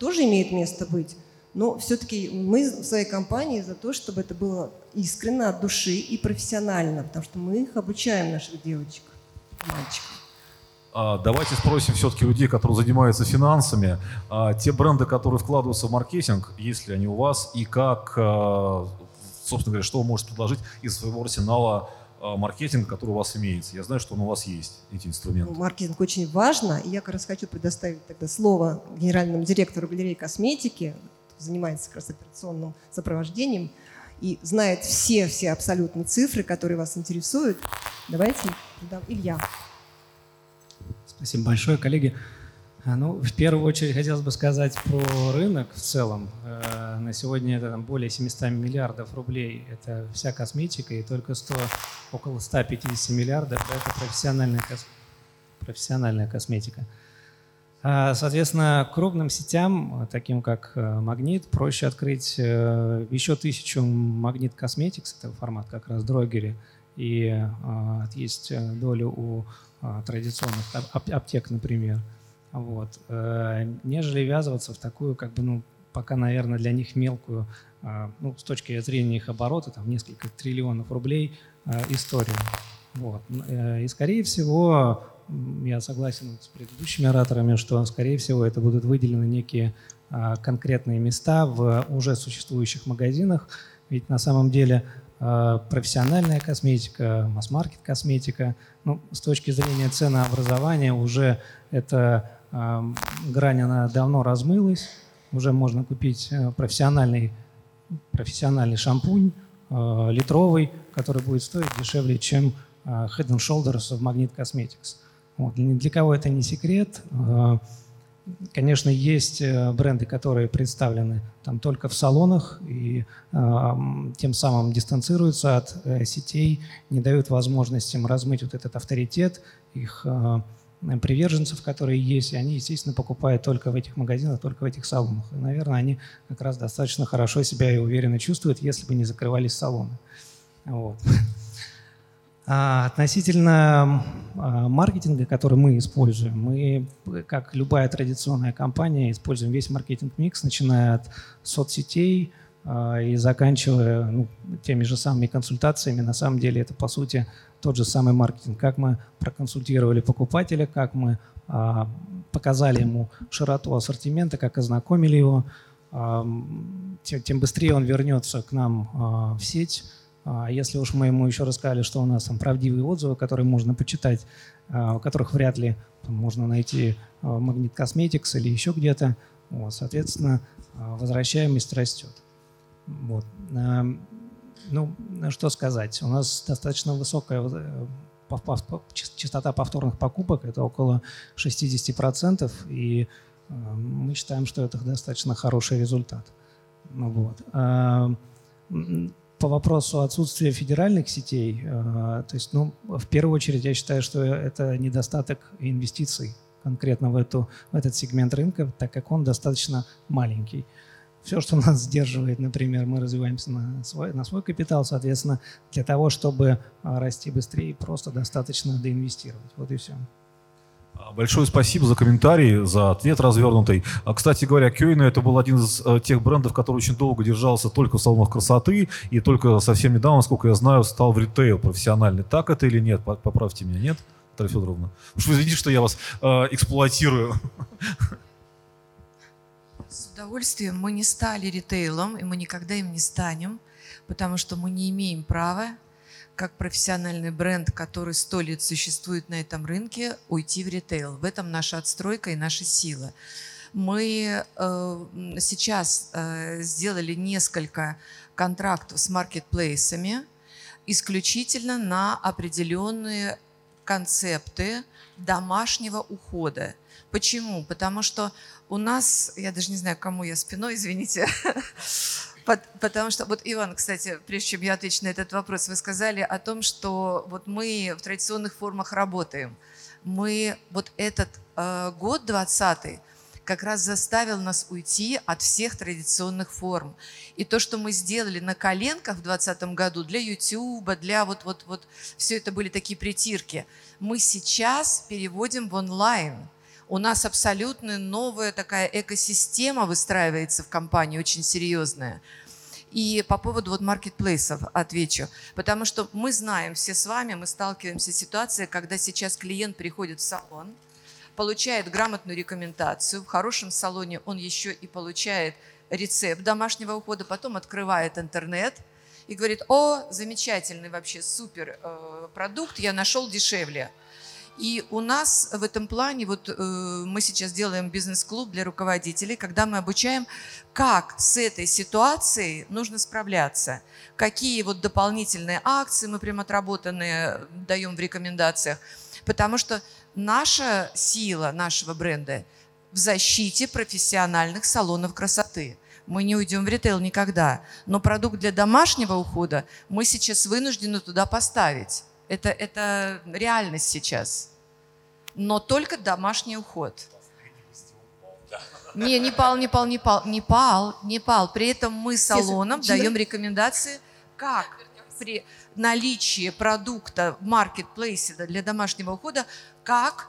Тоже имеет место быть. Но все-таки мы в своей компании за то, чтобы это было искренне, от души и профессионально, потому что мы их обучаем, наших девочек, мальчиков. А, давайте спросим все-таки людей, которые занимаются финансами, а, те бренды, которые вкладываются в маркетинг, есть ли они у вас, и как, а, собственно говоря, что вы можете предложить из своего арсенала маркетинга, который у вас имеется. Я знаю, что он у вас есть, эти инструменты. Маркетинг очень важно, и я как раз хочу предоставить тогда слово генеральному директору галереи косметики, занимается как раз операционным сопровождением и знает все-все абсолютно цифры, которые вас интересуют. Давайте, Илья. Спасибо большое, коллеги. А, ну, в первую очередь хотелось бы сказать про рынок в целом. Э, на сегодня это там, более 700 миллиардов рублей. Это вся косметика, и только 100, около 150 миллиардов – это профессиональная, кос, профессиональная косметика. А, соответственно, крупным сетям, таким как э, Магнит, проще открыть э, еще тысячу Магнит Косметикс, это формат как раз Дрогери, и есть долю у традиционных аптек, например, вот, э, нежели ввязываться в такую, как бы, ну, пока, наверное, для них мелкую, а, ну, с точки зрения их оборота, там, несколько триллионов рублей а, историю. Вот. Э, и, скорее всего, я согласен с предыдущими ораторами, что, скорее всего, это будут выделены некие конкретные места в уже существующих магазинах, ведь на самом деле профессиональная косметика, масс-маркет косметика. Ну, с точки зрения ценообразования уже эта грань, она давно размылась. Уже можно купить э, профессиональный, профессиональный шампунь, э, литровый, который будет стоить дешевле, чем э, Head and Shoulders в Magnet Cosmetics. Вот. Для кого это не секрет. Конечно, есть бренды, которые представлены там только в салонах и э, тем самым дистанцируются от э, сетей, не дают возможности им размыть вот этот авторитет их э, приверженцев, которые есть, и они, естественно, покупают только в этих магазинах, только в этих салонах. И, наверное, они как раз достаточно хорошо себя и уверенно чувствуют, если бы не закрывались салоны. Вот. А Относительно а, маркетинга, который мы используем, мы, как любая традиционная компания, используем весь маркетинг-микс, начиная от соцсетей а, и заканчивая ну, теми же самыми консультациями. На самом деле это, по сути, тот же самый маркетинг. Как мы проконсультировали покупателя, как мы а, показали ему широту ассортимента, как ознакомили его, тем, быстрее он вернется к нам в сеть, а если уж мы ему еще рассказали, что у нас там правдивые отзывы, которые можно почитать, а, у которых вряд ли можно найти в Magnet Cosmetics или еще где-то, соответственно, а, возвращаемость растет. Вот. Ну, что сказать, у нас достаточно высокая э, частота повторных покупок, это около 60%, и мы считаем, что это достаточно хороший результат. Ну вот по вопросу отсутствия федеральных сетей, э, то есть, ну, в первую очередь, я считаю, что это недостаток инвестиций конкретно в, эту, в этот сегмент рынка, так как он достаточно маленький. Все, что нас сдерживает, например, мы развиваемся на свой, на свой капитал, соответственно, для того, чтобы э, расти быстрее, просто достаточно доинвестировать. Вот и все. Большое спасибо за комментарий, за ответ развернутый. А, кстати говоря, Кёйна это был один из э, тех брендов, который очень долго держался только в салонах красоты и только совсем недавно, сколько я знаю, стал в ритейл профессиональный. Так это или нет? Поправьте меня, нет, Наталья Федоровна? Уж вы извините, что я вас э, эксплуатирую. Удовольствием. Мы не стали ритейлом, и мы никогда им не станем, потому что мы не имеем права как профессиональный бренд, который сто лет существует на этом рынке, уйти в ритейл. В этом наша отстройка и наша сила. Мы э, сейчас э, сделали несколько контрактов с маркетплейсами исключительно на определенные концепты домашнего ухода. Почему? Потому что у нас, я даже не знаю, кому я спиной, извините, Потому что, вот, Иван, кстати, прежде чем я отвечу на этот вопрос, вы сказали о том, что вот мы в традиционных формах работаем. Мы вот этот э, год 20 как раз заставил нас уйти от всех традиционных форм. И то, что мы сделали на коленках в 2020 году для YouTube, для вот, вот, вот, все это были такие притирки, мы сейчас переводим в онлайн – у нас абсолютно новая такая экосистема выстраивается в компании, очень серьезная. И по поводу вот маркетплейсов отвечу. Потому что мы знаем все с вами, мы сталкиваемся с ситуацией, когда сейчас клиент приходит в салон, получает грамотную рекомендацию. В хорошем салоне он еще и получает рецепт домашнего ухода, потом открывает интернет и говорит, о, замечательный вообще супер э, продукт, я нашел дешевле. И у нас в этом плане, вот э, мы сейчас делаем бизнес-клуб для руководителей, когда мы обучаем, как с этой ситуацией нужно справляться, какие вот дополнительные акции мы прям отработанные даем в рекомендациях, потому что наша сила нашего бренда в защите профессиональных салонов красоты. Мы не уйдем в ритейл никогда, но продукт для домашнего ухода мы сейчас вынуждены туда поставить. Это, это реальность сейчас. Но только домашний уход. Не, не пал, не пал, не пал, не пал, не пал. При этом мы салоном даем рекомендации, как при наличии продукта в маркетплейсе для домашнего ухода, как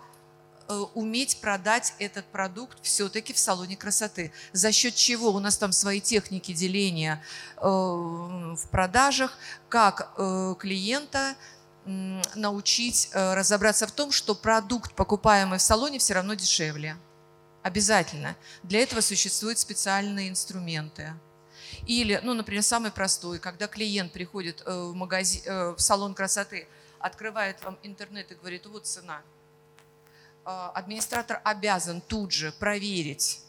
э, уметь продать этот продукт все-таки в салоне красоты. За счет чего у нас там свои техники деления э, в продажах, как э, клиента научить э, разобраться в том, что продукт, покупаемый в салоне, все равно дешевле. Обязательно. Для этого существуют специальные инструменты. Или, ну, например, самый простой, когда клиент приходит э, в, магазин, э, в салон красоты, открывает вам интернет и говорит, вот цена. Администратор обязан тут же проверить,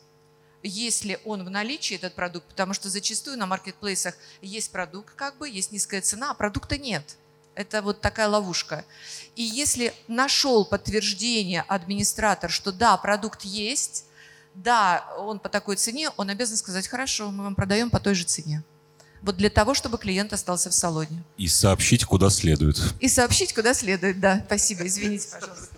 есть ли он в наличии, этот продукт, потому что зачастую на маркетплейсах есть продукт, как бы, есть низкая цена, а продукта нет. Это вот такая ловушка. И если нашел подтверждение администратор, что да, продукт есть, да, он по такой цене, он обязан сказать, хорошо, мы вам продаем по той же цене. Вот для того, чтобы клиент остался в салоне. И сообщить, куда следует. И сообщить, куда следует, да. Спасибо, извините, пожалуйста.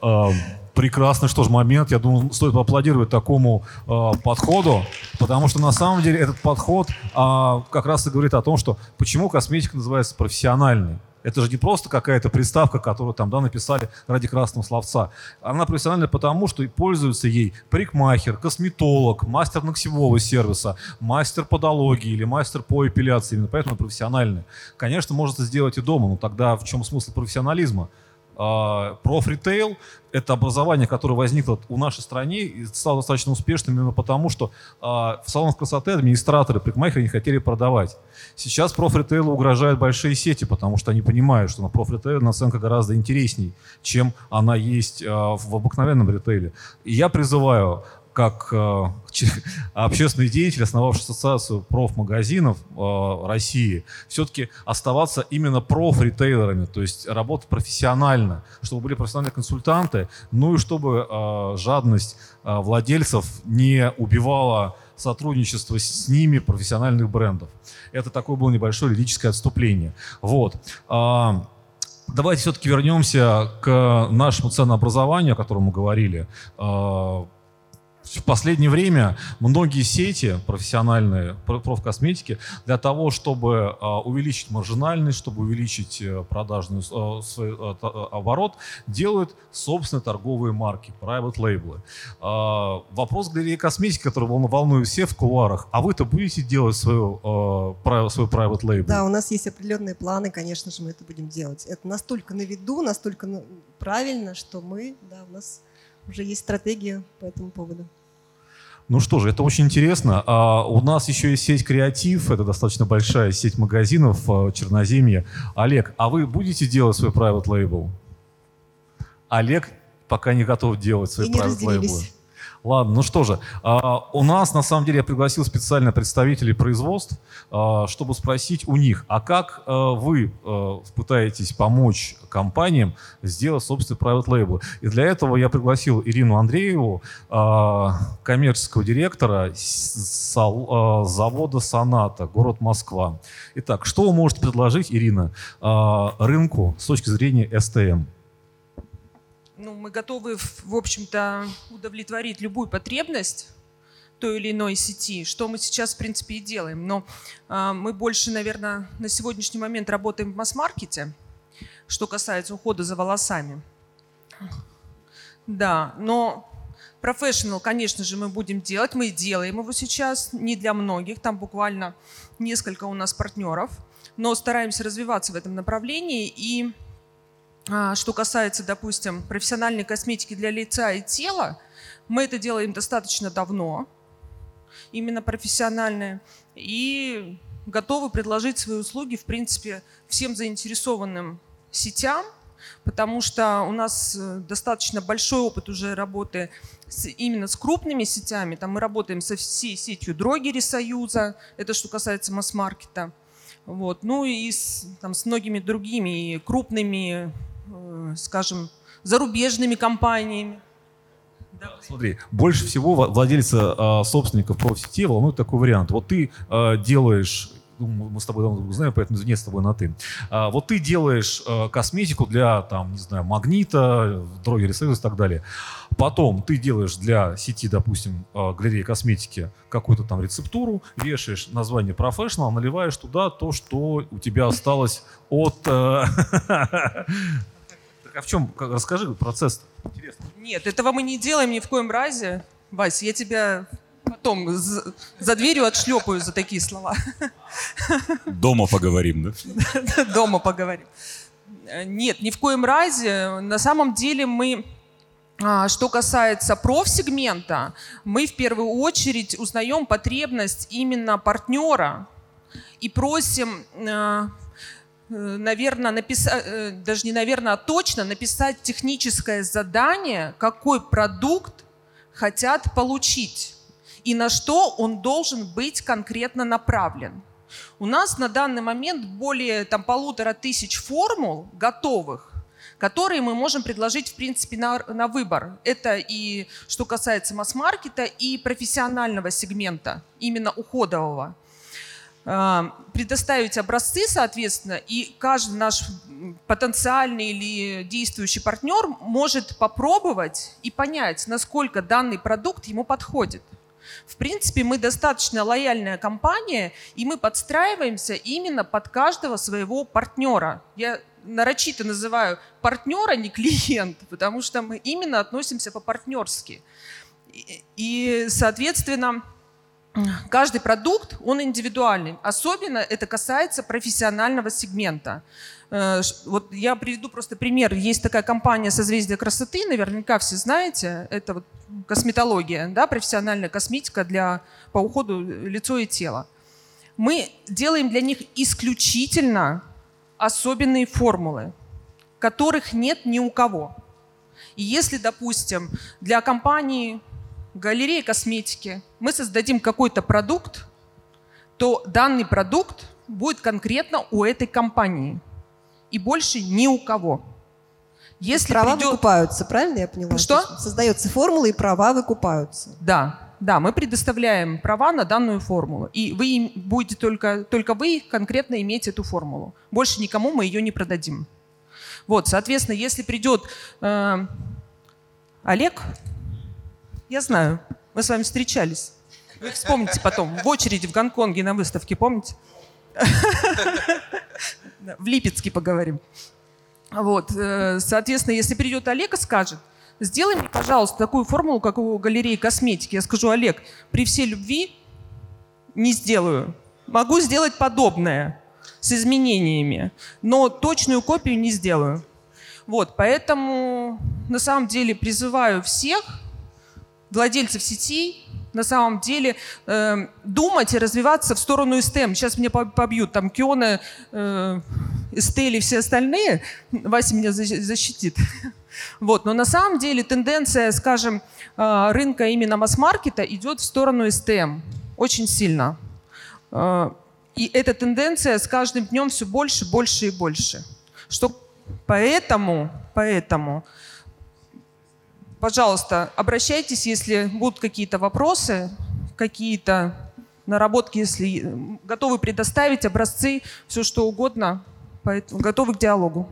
А, прекрасный, что ж, момент. Я думаю, стоит поаплодировать такому а, подходу, потому что на самом деле этот подход а, как раз и говорит о том, что почему косметика называется профессиональной. Это же не просто какая-то приставка, которую там да, написали ради красного словца. Она профессиональная потому, что пользуется ей парикмахер, косметолог, мастер ногтевого сервиса, мастер подологии или мастер по эпиляции. Именно поэтому она профессиональная. Конечно, можно это сделать и дома, но тогда в чем смысл профессионализма? А, профритейл – это образование, которое возникло у нашей стране и стало достаточно успешным именно потому, что а, в салонах красоты администраторы, парикмахеры не хотели продавать. Сейчас профритейлу угрожают большие сети, потому что они понимают, что на профритейле наценка гораздо интересней, чем она есть а, в обыкновенном ритейле. И я призываю как э, общественный деятель, основавший ассоциацию профмагазинов э, России, все-таки оставаться именно профритейлерами, то есть работать профессионально, чтобы были профессиональные консультанты, ну и чтобы э, жадность владельцев не убивала сотрудничество с ними профессиональных брендов. Это такое было небольшое лирическое отступление. Вот. А, давайте все-таки вернемся к нашему ценообразованию, о котором мы говорили. А, в последнее время многие сети профессиональные профкосметики для того, чтобы а, увеличить маржинальность, чтобы увеличить э, продажный а, свой а, оборот, делают собственные торговые марки, private label. Вопрос галереи косметики, который волнует все в кулуарах. А вы-то будете делать свою, свой private label? Да, у нас есть определенные планы, конечно же, мы это будем делать. Это настолько на виду, настолько правильно, что мы, да, у нас уже есть стратегия по этому поводу. Ну что же, это очень интересно. А у нас еще есть сеть «Креатив», это достаточно большая сеть магазинов в Черноземье. Олег, а вы будете делать свой private label? Олег пока не готов делать свой И private label. Ладно, ну что же, а, у нас на самом деле я пригласил специально представителей производств, а, чтобы спросить у них, а как а, вы пытаетесь помочь компаниям сделать собственный private label? И для этого я пригласил Ирину Андрееву, коммерческого директора завода «Соната», город Москва. Итак, что вы можете предложить, Ирина, рынку с точки зрения СТМ? Ну, мы готовы, в общем-то, удовлетворить любую потребность той или иной сети, что мы сейчас, в принципе, и делаем. Но э, мы больше, наверное, на сегодняшний момент работаем в масс-маркете, что касается ухода за волосами. Да, но профессионал, конечно же, мы будем делать, мы делаем его сейчас, не для многих, там буквально несколько у нас партнеров, но стараемся развиваться в этом направлении и что касается, допустим, профессиональной косметики для лица и тела, мы это делаем достаточно давно, именно профессиональные, и готовы предложить свои услуги, в принципе, всем заинтересованным сетям, потому что у нас э, достаточно большой опыт уже работы с, именно с крупными сетями. Там мы работаем со всей сетью Дрогери Союза, это что касается масс-маркета. Вот. Ну и с, там, с многими другими крупными скажем, зарубежными компаниями. Смотри, больше всего владельца э, собственников профсетей волнует такой вариант. Вот ты э, делаешь ну, мы с тобой давно знаем, поэтому нет с тобой на ты. А, вот ты делаешь а, косметику для, там, не знаю, магнита, дрогери союз и так далее. Потом ты делаешь для сети, допустим, а, галереи косметики какую-то там рецептуру, вешаешь название Professional, наливаешь туда то, что у тебя осталось от... А в чем, расскажи процесс интересно. Нет, этого мы не делаем ни в коем разе. Вась, я тебя потом за дверью отшлепаю за такие слова. Дома поговорим, да? Дома поговорим. Нет, ни в коем разе. На самом деле мы А, Что касается профсегмента, мы в первую очередь узнаем потребность именно партнера и просим, наверное, написать, даже не наверное, а точно написать техническое задание, какой продукт хотят получить и на что он должен быть конкретно направлен. У нас на данный момент более там, полутора тысяч формул готовых, которые мы можем предложить, в принципе, на, на выбор. Это и что касается масс-маркета, и профессионального сегмента, именно уходового. А, предоставить образцы, соответственно, и каждый наш потенциальный или действующий партнер может попробовать и понять, насколько данный продукт ему подходит. В принципе, мы достаточно лояльная компания, и мы подстраиваемся именно под каждого своего партнера. Я нарочито называю партнера, не клиент, потому что мы именно относимся по-партнерски. И, соответственно, каждый продукт, он индивидуальный. Особенно это касается профессионального сегмента. Э, вот я приведу просто пример. Есть такая компания «Созвездие красоты», наверняка все знаете. Это вот косметология, да, профессиональная косметика для, по уходу лицо и тела. Мы делаем для них исключительно особенные формулы, которых нет ни у кого. И если, допустим, для компании галереи косметики мы создадим какой-то продукт, то данный продукт будет конкретно у этой компании и больше ни у кого. Если права придет... выкупаются, правильно я поняла? Что? Создается формула, и права выкупаются. Да, да, мы предоставляем права на данную формулу. И вы будете только, только вы конкретно иметь эту формулу. Больше никому мы ее не продадим. Вот, соответственно, если придет э, Олег, я знаю, мы с вами встречались. Вы вспомните потом, в очереди в Гонконге на выставке, помните? В Липецке поговорим. Вот, э, соответственно, если придет Олег и скажет, сделай мне, пожалуйста, такую формулу, как у галереи косметики. Я скажу, Олег, при всей любви не сделаю. Могу сделать подобное с изменениями, но точную копию не сделаю. Вот, поэтому на самом деле призываю всех владельцев сетей на самом деле э, думать и развиваться в сторону STEM. Сейчас меня побьют, там Киона, э, и все остальные. Вася меня защитит. Вот. Но на самом деле тенденция, скажем, э, рынка именно масс-маркета идет в сторону STM очень сильно. Э, и эта тенденция с каждым днем все больше, больше и больше. Что поэтому, поэтому Пожалуйста, обращайтесь, если будут какие-то вопросы, какие-то наработки, если готовы предоставить образцы, все что угодно, поэтому готовы к диалогу.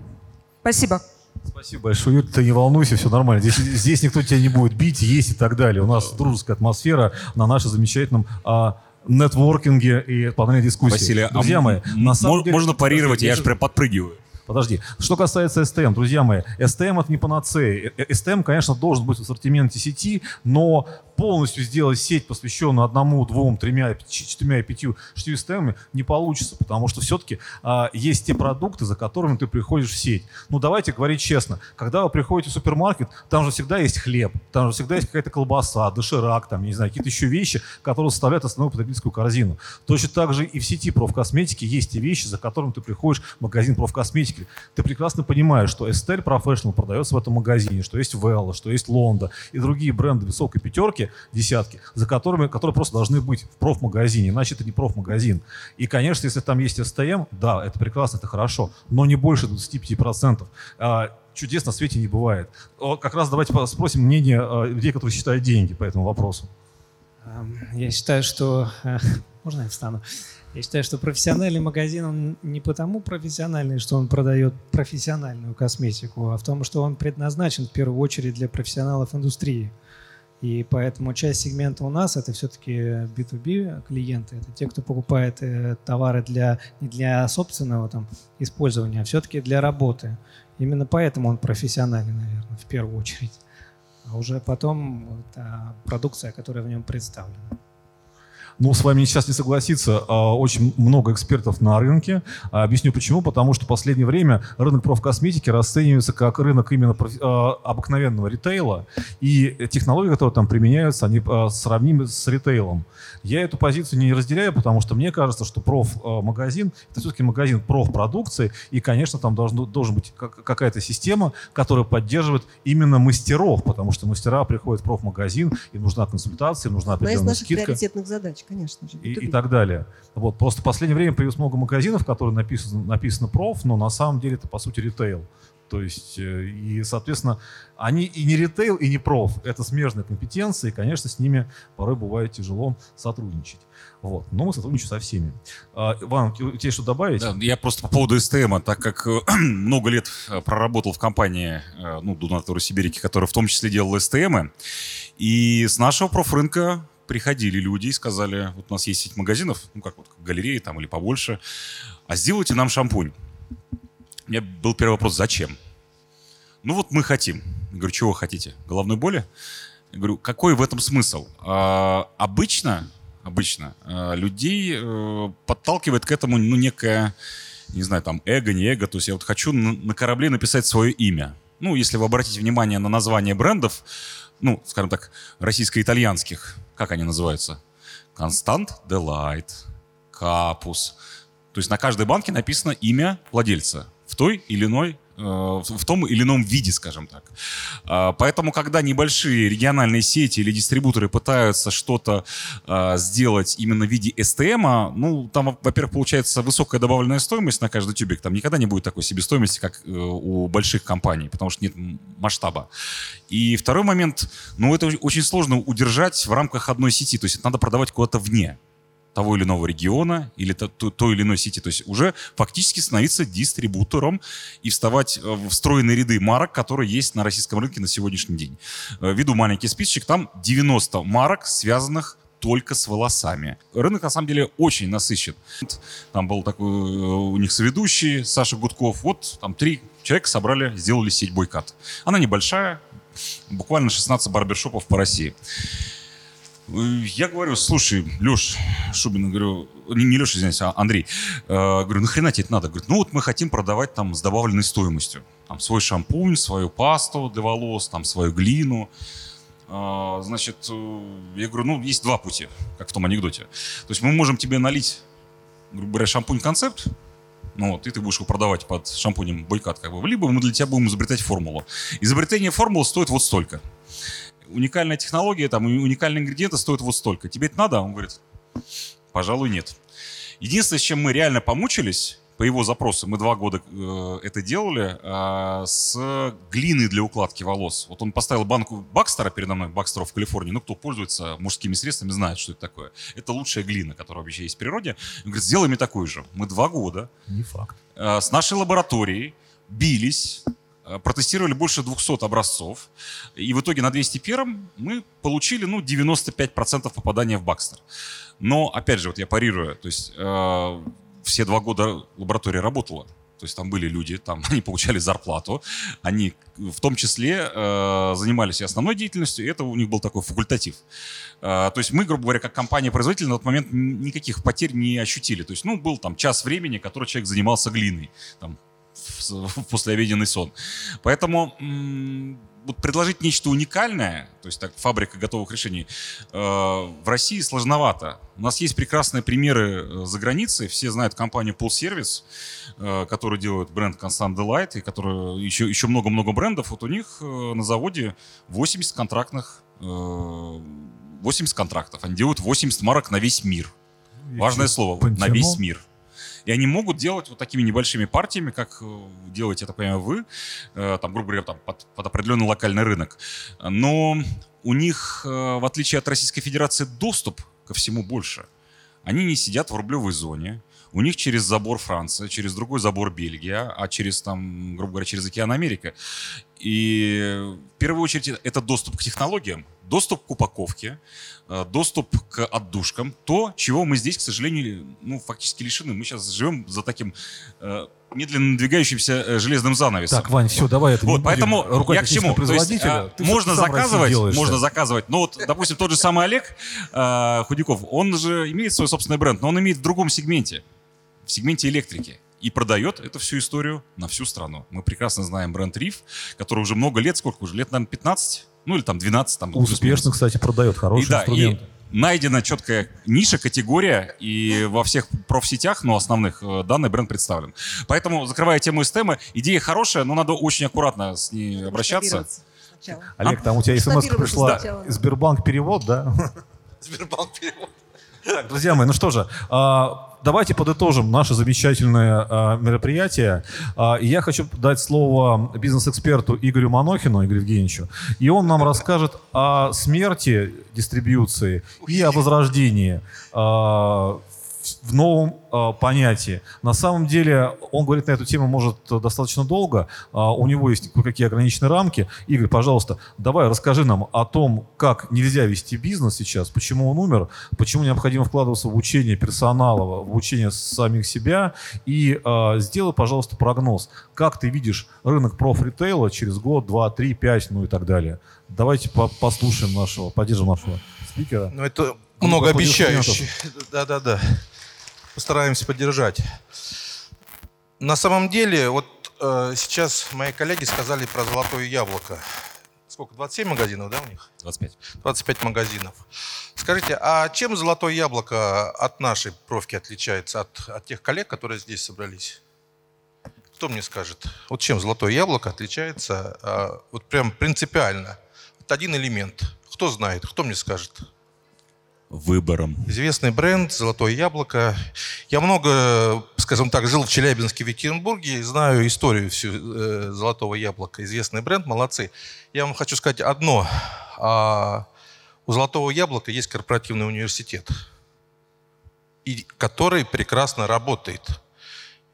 Спасибо. Спасибо большое, Юрий, ты не волнуйся, все нормально. Здесь, здесь никто тебя не будет бить, есть и так далее. У нас дружеская атмосфера на нашем замечательном а, нетворкинге и панели дискуссии. Василий, Друзья а мои, на самом деле... Можно парировать, я, я же прям подпрыгиваю. Подожди. Что касается STM, друзья мои, STM это не панацея. STM, конечно, должен быть в ассортименте сети, но полностью сделать сеть, посвященную одному, двум, тремя, четырьмя, пятью, шестью системами, не получится, потому что все-таки а, есть те продукты, за которыми ты приходишь в сеть. Ну, давайте говорить честно. Когда вы приходите в супермаркет, там же всегда есть хлеб, там же всегда есть какая-то колбаса, доширак, там, не знаю, какие-то еще вещи, которые составляют основную потребительскую корзину. Точно так же и в сети профкосметики есть те вещи, за которыми ты приходишь в магазин профкосметики. Ты прекрасно понимаешь, что Estelle Professional продается в этом магазине, что есть Vella, что есть Лонда и другие бренды высокой пятерки, десятки, за которыми, которые просто должны быть в профмагазине, иначе это не профмагазин. И, конечно, если там есть СТМ, да, это прекрасно, это хорошо, но не больше 25%. А, чудес на свете не бывает. Как раз давайте спросим мнение а, людей, которые считают деньги по этому вопросу. Я считаю, что... Э, можно я встану? Я считаю, что профессиональный магазин, он не потому профессиональный, что он продает профессиональную косметику, а в том, что он предназначен в первую очередь для профессионалов индустрии. И поэтому часть сегмента у нас это все-таки B2B клиенты, это те, кто покупает э, товары для, не для собственного там, использования, а все-таки для работы. Именно поэтому он профессиональный, наверное, в первую очередь. А уже потом это продукция, которая в нем представлена. Ну, с вами сейчас не согласиться. а, Очень много экспертов на рынке. А, Объясню почему. Потому что в последнее время рынок профкосметики расценивается как рынок именно а, обыкновенного ритейла. И технологии, которые там применяются, они сравнимы с ритейлом. Я эту позицию не разделяю, потому что мне кажется, что проф-магазин – это все-таки магазин проф-продукции. И, конечно, там должно, должен быть как- какая-то система, которая поддерживает именно мастеров. Потому что мастера приходят в проф-магазин, им нужна консультация, им нужна Одна из определенная наших скидка приоритетных задач, конечно же. и, B2B. и так далее. Вот. Просто в последнее время появилось много магазинов, которые написано, написано проф, но на самом деле это по сути ритейл. То есть, э, и, соответственно, они и не ритейл, и не проф. Это смежные компетенции, и, конечно, с ними порой бывает тяжело сотрудничать. Вот. Но мы сотрудничаем со всеми. А, Иван, у тебя что добавить? Да, я просто по поводу СТМ, так как э, много лет э, проработал в компании, ну, Дунатуру Сибирики, которая в том числе делала СТМ, и с нашего профрынка приходили люди и сказали, вот у нас есть сеть магазинов, ну, как вот галереи там или побольше, а сделайте нам шампунь. У меня был первый вопрос, зачем? Ну вот мы хотим. Я говорю, чего хотите? Головной боли? Я говорю, какой в этом смысл? А, обычно, обычно а, людей э, подталкивает к этому, ну, некое, не знаю, там, эго, не эго. То есть я вот хочу на корабле написать свое имя. Ну, если вы обратите внимание на название брендов, ну, скажем так, российско-итальянских, как они называются? Констант Делайт, Капус. То есть на каждой банке написано имя владельца в той или иной в в том или ином виде, скажем так. А, Поэтому, когда небольшие региональные сети или дистрибуторы пытаются что-то а, сделать именно в виде СТМ, ну, там, во- во-первых, получается высокая добавленная стоимость на каждый тюбик. Там никогда не будет такой себестоимости, как э, у больших компаний, потому что нет масштаба. И второй момент, ну, это очень сложно удержать в рамках одной сети, то есть это надо продавать куда-то вне того или иного региона или то- то- или иной сети. То есть уже фактически становиться дистрибутором и вставать э, в стройные ряды марок, которые есть на российском рынке на сегодняшний день. Э, Введу маленький списочек, там 90 марок, связанных только с волосами. Рынок, на самом деле, очень насыщен. Там был такой э, у них соведущий Саша Гудков. Вот там три человека собрали, сделали сеть бойкат. Она небольшая, буквально 16 барбершопов по России. Я говорю, слушай, Леш, Шубин, говорю, не, не Леша, извиняюсь, а Андрей, Э, говорю, нахрена тебе это надо? Говорит, ну вот мы хотим продавать там с добавленной стоимостью. Там свой шампунь, свою пасту для волос, там свою глину. А, Значит, э, я говорю, ну, есть два пути, как в том анекдоте. То есть мы можем тебе налить, грубо говоря, шампунь-концепт, ну вот, и ты будешь его продавать под шампунем бойкат, как бы. Либо мы для тебя будем изобретать формулу. Изобретение формулы стоит вот столько. Уникальная технология, там, уникальные ингредиенты стоят вот столько. Тебе это надо? Он говорит, пожалуй, нет. Единственное, с чем мы реально помучились, по его запросу, мы два года э, это делали, э, с глиной для укладки волос. Вот он поставил банку Бакстера передо мной, Бакстера в Калифорнии. Ну, кто пользуется мужскими средствами, знает, что это такое. Это лучшая глина, которая вообще есть в природе. Он говорит, сделай мне такую же. Мы два года Не факт. э, с нашей лабораторией бились, протестировали больше 200 образцов, и в итоге на 201 мы получили, ну, 95% попадания в Бакстер. Но, опять же, вот я парирую, то есть э, все два года лаборатория работала, то есть там были люди, там они получали зарплату, они в том числе э, занимались и основной деятельностью, и это у них был такой факультатив. Э, то есть мы, грубо говоря, как компания-производитель на тот момент никаких потерь не ощутили. То есть, ну, был там час времени, который человек занимался глиной, там, в, послеобеденный сон. Поэтому вот предложить нечто уникальное, то есть так фабрика готовых решений, э, в России сложновато. У нас есть прекрасные примеры э, за границей. Все знают компанию Pool Service, э, которая делает бренд Constant Delight, и которая еще, еще много-много брендов. Вот у них э, на заводе 80 контрактных э, 80 контрактов. Они делают 80 марок на весь мир. Важное слово. На весь мир. И они могут делать вот такими небольшими партиями, как э, делаете, я так понимаю, вы, э, там, грубо говоря, там, под, под определенный локальный рынок. Но у них, э, в отличие от Российской Федерации, доступ ко всему больше. Они не сидят в рублевой зоне, у них через забор Франция, через другой забор Бельгия, а через, там, грубо говоря, через океан Америка. И в первую очередь это доступ к технологиям, доступ к упаковке, э, доступ к отдушкам, то, чего мы здесь, к сожалению, ну, фактически лишены. Мы сейчас живем за таким э, медленно надвигающимся э, железным занавесом. Так, Вань, все, давай это Вот, поэтому я к чему? То есть, а, можно заказывать, можно это. заказывать. Но вот, допустим, тот же самый Олег э, Худяков, он же имеет свой собственный бренд, но он имеет в другом сегменте, в сегменте электрики. И продает эту всю историю на всю страну. Мы прекрасно знаем бренд Риф, который уже много лет, сколько уже, лет, наверное, 15, ну или там 12. Там, Успешно, кстати, продает хороший и, да, инструмент. и найдена четкая ниша, категория, и во всех профсетях, ну, основных, э, данный бренд представлен. Поэтому, закрывая тему СТМ, идея хорошая, но надо очень аккуратно с ней обращаться. Масштабироваться сначала. Олег, там у тебя смс пришла. сначала. Сбербанк перевод, да? Сбербанк перевод. Так, друзья мои, ну что же, а, давайте подытожим наше замечательное а, мероприятие. А, я хочу дать слово бизнес-эксперту Игорю Манохину, Игорю Евгеньевичу. И он нам расскажет о смерти дистрибьюции и о возрождении а, в новом а, понятии. На самом деле, он говорит на эту тему может достаточно долго. А, у него есть кое-какие ограниченные рамки. Игорь, пожалуйста, давай расскажи нам о том, как нельзя вести бизнес сейчас, почему он умер, почему необходимо вкладываться в обучение персонала, в обучение самих себя. И а, сделай, пожалуйста, прогноз. Как ты видишь рынок профритейла через год, два, три, пять, ну и так далее. Давайте по- послушаем нашего, поддержим нашего спикера. Ну, это многообещающе. Да-да-да. Постараемся поддержать. На самом деле, вот э, сейчас мои коллеги сказали про золотое яблоко. Сколько, 27 магазинов, да, у них? 25. 25 магазинов. Скажите, а чем золотое яблоко от нашей профки отличается, от, от тех коллег, которые здесь собрались? Кто мне скажет? Вот чем золотое яблоко отличается, а, вот прям принципиально? Вот один элемент. Кто знает? Кто мне скажет? Выбором. Известный бренд «Золотое яблоко». Я много, скажем так, жил в Челябинске, в Екатеринбурге и знаю историю всю э, «Золотого яблока». Известный бренд, молодцы. Я вам хочу сказать одно. А, у «Золотого яблока» есть корпоративный университет, и, который прекрасно работает.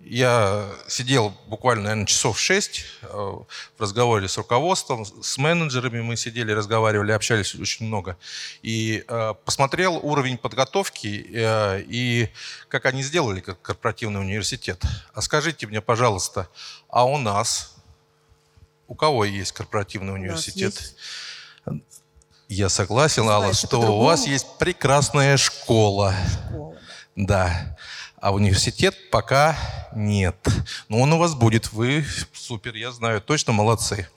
Я сидел буквально, наверное, часов шесть э, в разговоре с руководством, с менеджерами мы сидели, разговаривали, общались очень много. И э, посмотрел уровень подготовки э, и как они сделали как корпоративный университет. А скажите мне, пожалуйста, а у нас, у кого есть корпоративный университет? есть Я согласен, Алла, что у вас есть прекрасная школа. школа. Да. А университет пока нет. Но он у вас будет. Вы супер, я знаю, точно молодцы.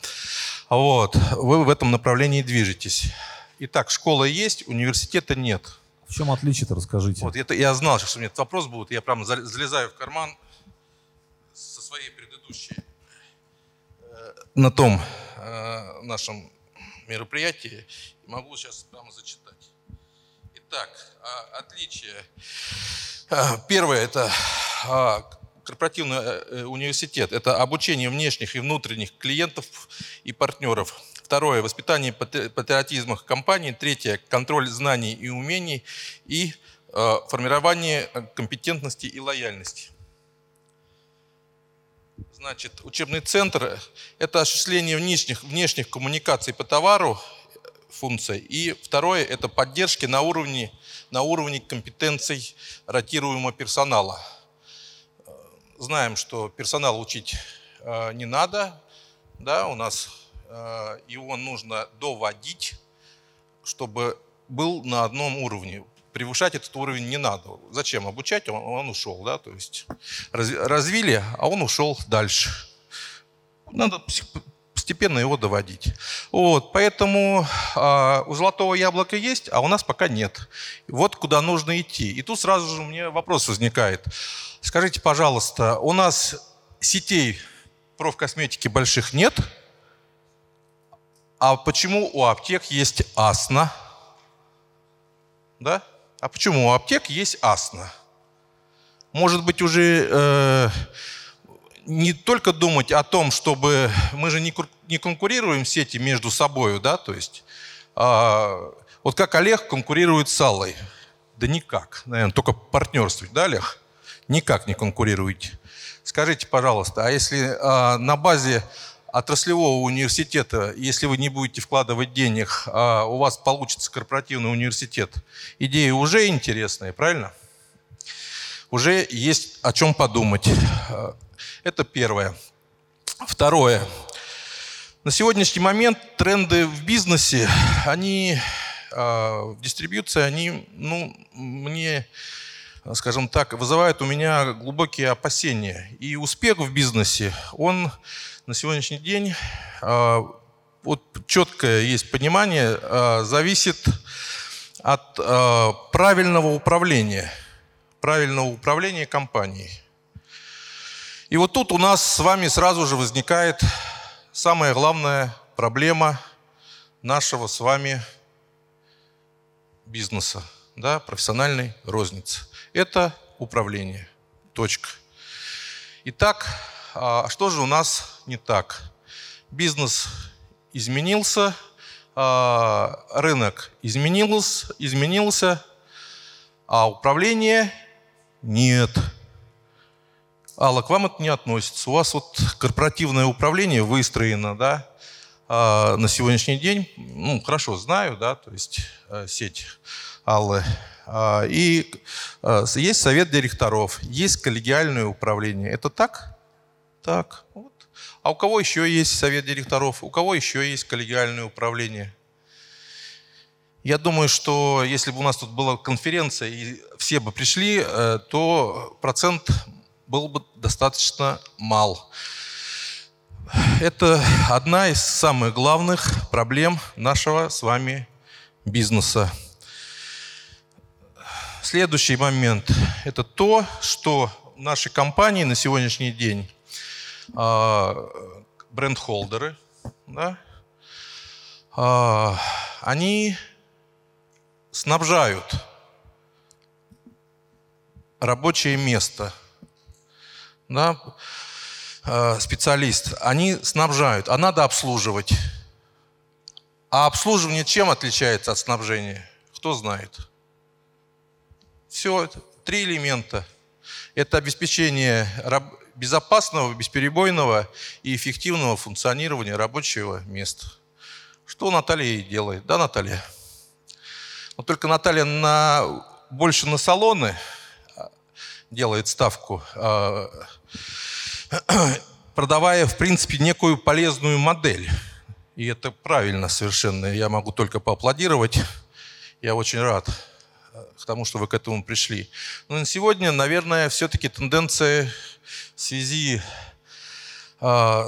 Вот. Вы в этом направлении движетесь. Итак, школа есть, университета нет. В чем отличие-то, расскажите. Вот это я знал, что у меня этот вопрос будет. Я прям за- залезаю в карман со своей предыдущей э, на том э, нашем мероприятии. Могу сейчас прямо зачитать. Итак, а, отличие. А, Первое это а, корпоративный э, университет. Это обучение внешних и внутренних клиентов и партнеров. Второе – воспитание патри- патриотизма компании. Третье – контроль знаний и умений. И э, формирование э, компетентности и лояльности. Значит, учебный центр – это осуществление внешних, внешних коммуникаций по товару, э, функция. И второе – это поддержки на уровне, на уровне компетенций ротируемого персонала. Знаем, что персонал учить э, не надо, да, у нас э, его нужно доводить, чтобы был на одном уровне. Превышать этот уровень не надо. Зачем обучать? Он, он ушел, да, то есть разви- развили, а он ушел дальше. Надо постепенно его доводить. Вот, поэтому а, у золотого яблока есть, а у нас пока нет. Вот куда нужно идти. И тут сразу же у меня вопрос возникает. Скажите, пожалуйста, у нас сетей профкосметики больших нет, а почему у аптек есть АСНА? Да? А почему у аптек есть АСНА? Может быть, уже э, не только думать о том, чтобы... Мы же не, кур- не конкурируем сети между собой, да? То есть, а, вот как Олег конкурирует с Аллой? Да никак, наверное, только партнерствовать, да, Олег? Никак не конкурируете. Скажите, пожалуйста, а если а, на базе отраслевого университета, если вы не будете вкладывать денег, а у вас получится корпоративный университет, идея уже интересная, правильно? Уже есть о чем подумать. Это первое. Второе. На сегодняшний момент тренды в бизнесе, они в дистрибьюции, они, ну, мне скажем так, вызывает у меня глубокие опасения. И успех в бизнесе, он на сегодняшний день, а, вот четкое есть понимание, а, зависит от а, правильного управления, правильного управления компанией. И вот тут у нас с вами сразу же возникает самая главная проблема нашего с вами бизнеса, да, профессиональной розницы это управление. Точка. Итак, а что же у нас не так? Бизнес изменился, а, рынок изменился, изменился, а управление нет. Алла, к вам это не относится. У вас вот корпоративное управление выстроено, да, а, на сегодняшний день, ну, хорошо знаю, да, то есть э, сеть Аллы, а, и а, есть совет директоров, есть коллегиальное управление. Это так? Так. Вот. А у кого еще есть совет директоров? У кого еще есть коллегиальное управление? Я думаю, что если бы у нас тут была конференция и все бы пришли, э, то процент был бы достаточно мал. Это одна из самых главных проблем нашего с вами бизнеса. Следующий момент – это то, что наши компании на сегодняшний день, а, бренд-холдеры, да, а, они снабжают рабочее место, да, а, специалист, они снабжают, а надо обслуживать. А обслуживание чем отличается от снабжения? Кто знает? Все, три элемента. Это обеспечение безопасного, бесперебойного и эффективного функционирования рабочего места. Что Наталья и делает, да, Наталья? Но только Наталья на, больше на салоны делает ставку, а, продавая, в принципе, некую полезную модель. И это правильно совершенно. Я могу только поаплодировать. Я очень рад к тому, что вы к этому пришли. Но на сегодня, наверное, все-таки тенденция в связи э,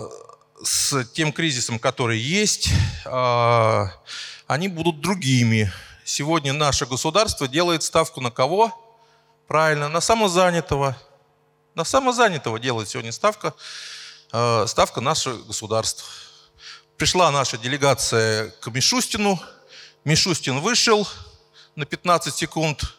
с тем кризисом, который есть, э, они будут другими. Сегодня наше государство делает ставку на кого? Правильно, на самозанятого. На самозанятого делает сегодня ставка, э, ставка наше государство. Пришла наша делегация к Мишустину. Мишустин вышел, на 15 секунд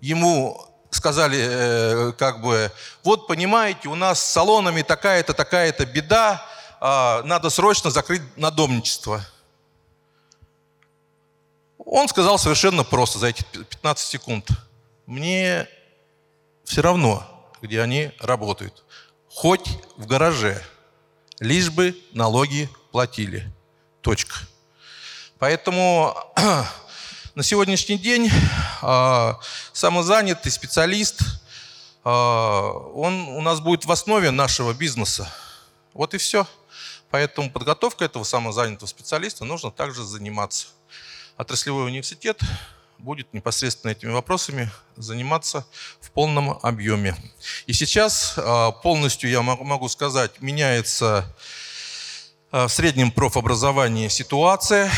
ему сказали, э, как бы, вот понимаете, у нас с салонами такая-то, такая-то беда, э, надо срочно закрыть надомничество. Он сказал совершенно просто за эти 15 секунд. Мне все равно, где они работают. Хоть в гараже, лишь бы налоги платили. Точка. Поэтому На сегодняшний день э, самозанятый специалист, э, он у нас будет в основе нашего бизнеса. Вот и все. Поэтому подготовка этого самозанятого специалиста нужно также заниматься. Отраслевой университет будет непосредственно этими вопросами заниматься в полном объеме. И сейчас полностью, я могу сказать, меняется в среднем профобразовании ситуация.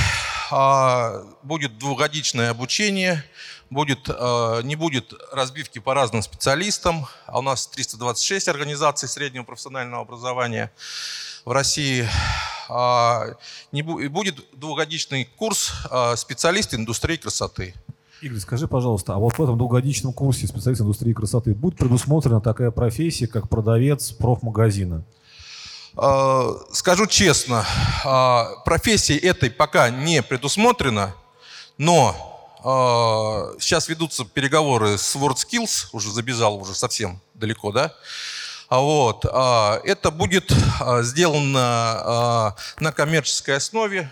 А, будет двухгодичное обучение, будет, а, не будет разбивки по разным специалистам. А у нас 326 организаций среднего профессионального образования в России. Не будет двухгодичный курс специалист индустрии красоты. Игорь, скажи, пожалуйста, а вот в этом двухгодичном курсе специалист индустрии красоты будет предусмотрена такая профессия, как продавец профмагазина? Э, скажу честно, э, профессии этой пока не предусмотрено, но сейчас э, ведутся переговоры с WorldSkills, уже забежал уже совсем далеко, да, А Вот. а, Это будет а, сделано а, на коммерческой основе.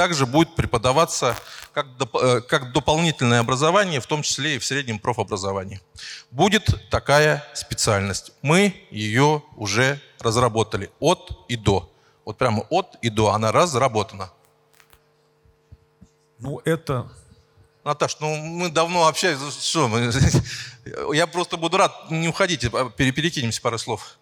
Также будет преподаваться как, доп- э, как дополнительное образование, в том числе и в среднем профобразовании. Будет такая специальность. Мы ее уже разработали от и до. Вот прямо от и до она разработана. Ну, это Наташ, ну мы давно общаемся. Что мы? Я просто буду рад. Не уходите, а пере- перекинемся пару слов.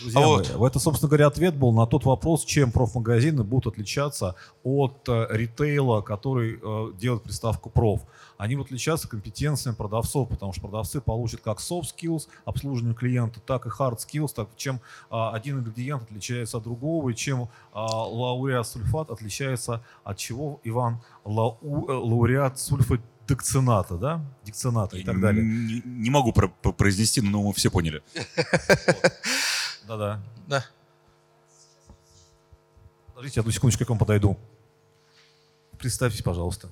Друзья Вот. мои, это, собственно говоря, ответ был на тот вопрос, чем профмагазины будут отличаться от э, ритейла, который э, делает приставку проф. Они будут отличаться компетенциями продавцов, потому что продавцы получат как soft skills, обслуживание клиента, так и hard skills, так, чем а, один ингредиент отличается от другого, и чем а, лауреат сульфат отличается от чего, Иван, Лау- э, лауреат сульфадикцината, да? Дикцината и так далее. Не, не могу про- произнести, но мы все поняли. Да-да. Да. Подождите, одну секундочку, я к вам подойду. Представьтесь, пожалуйста.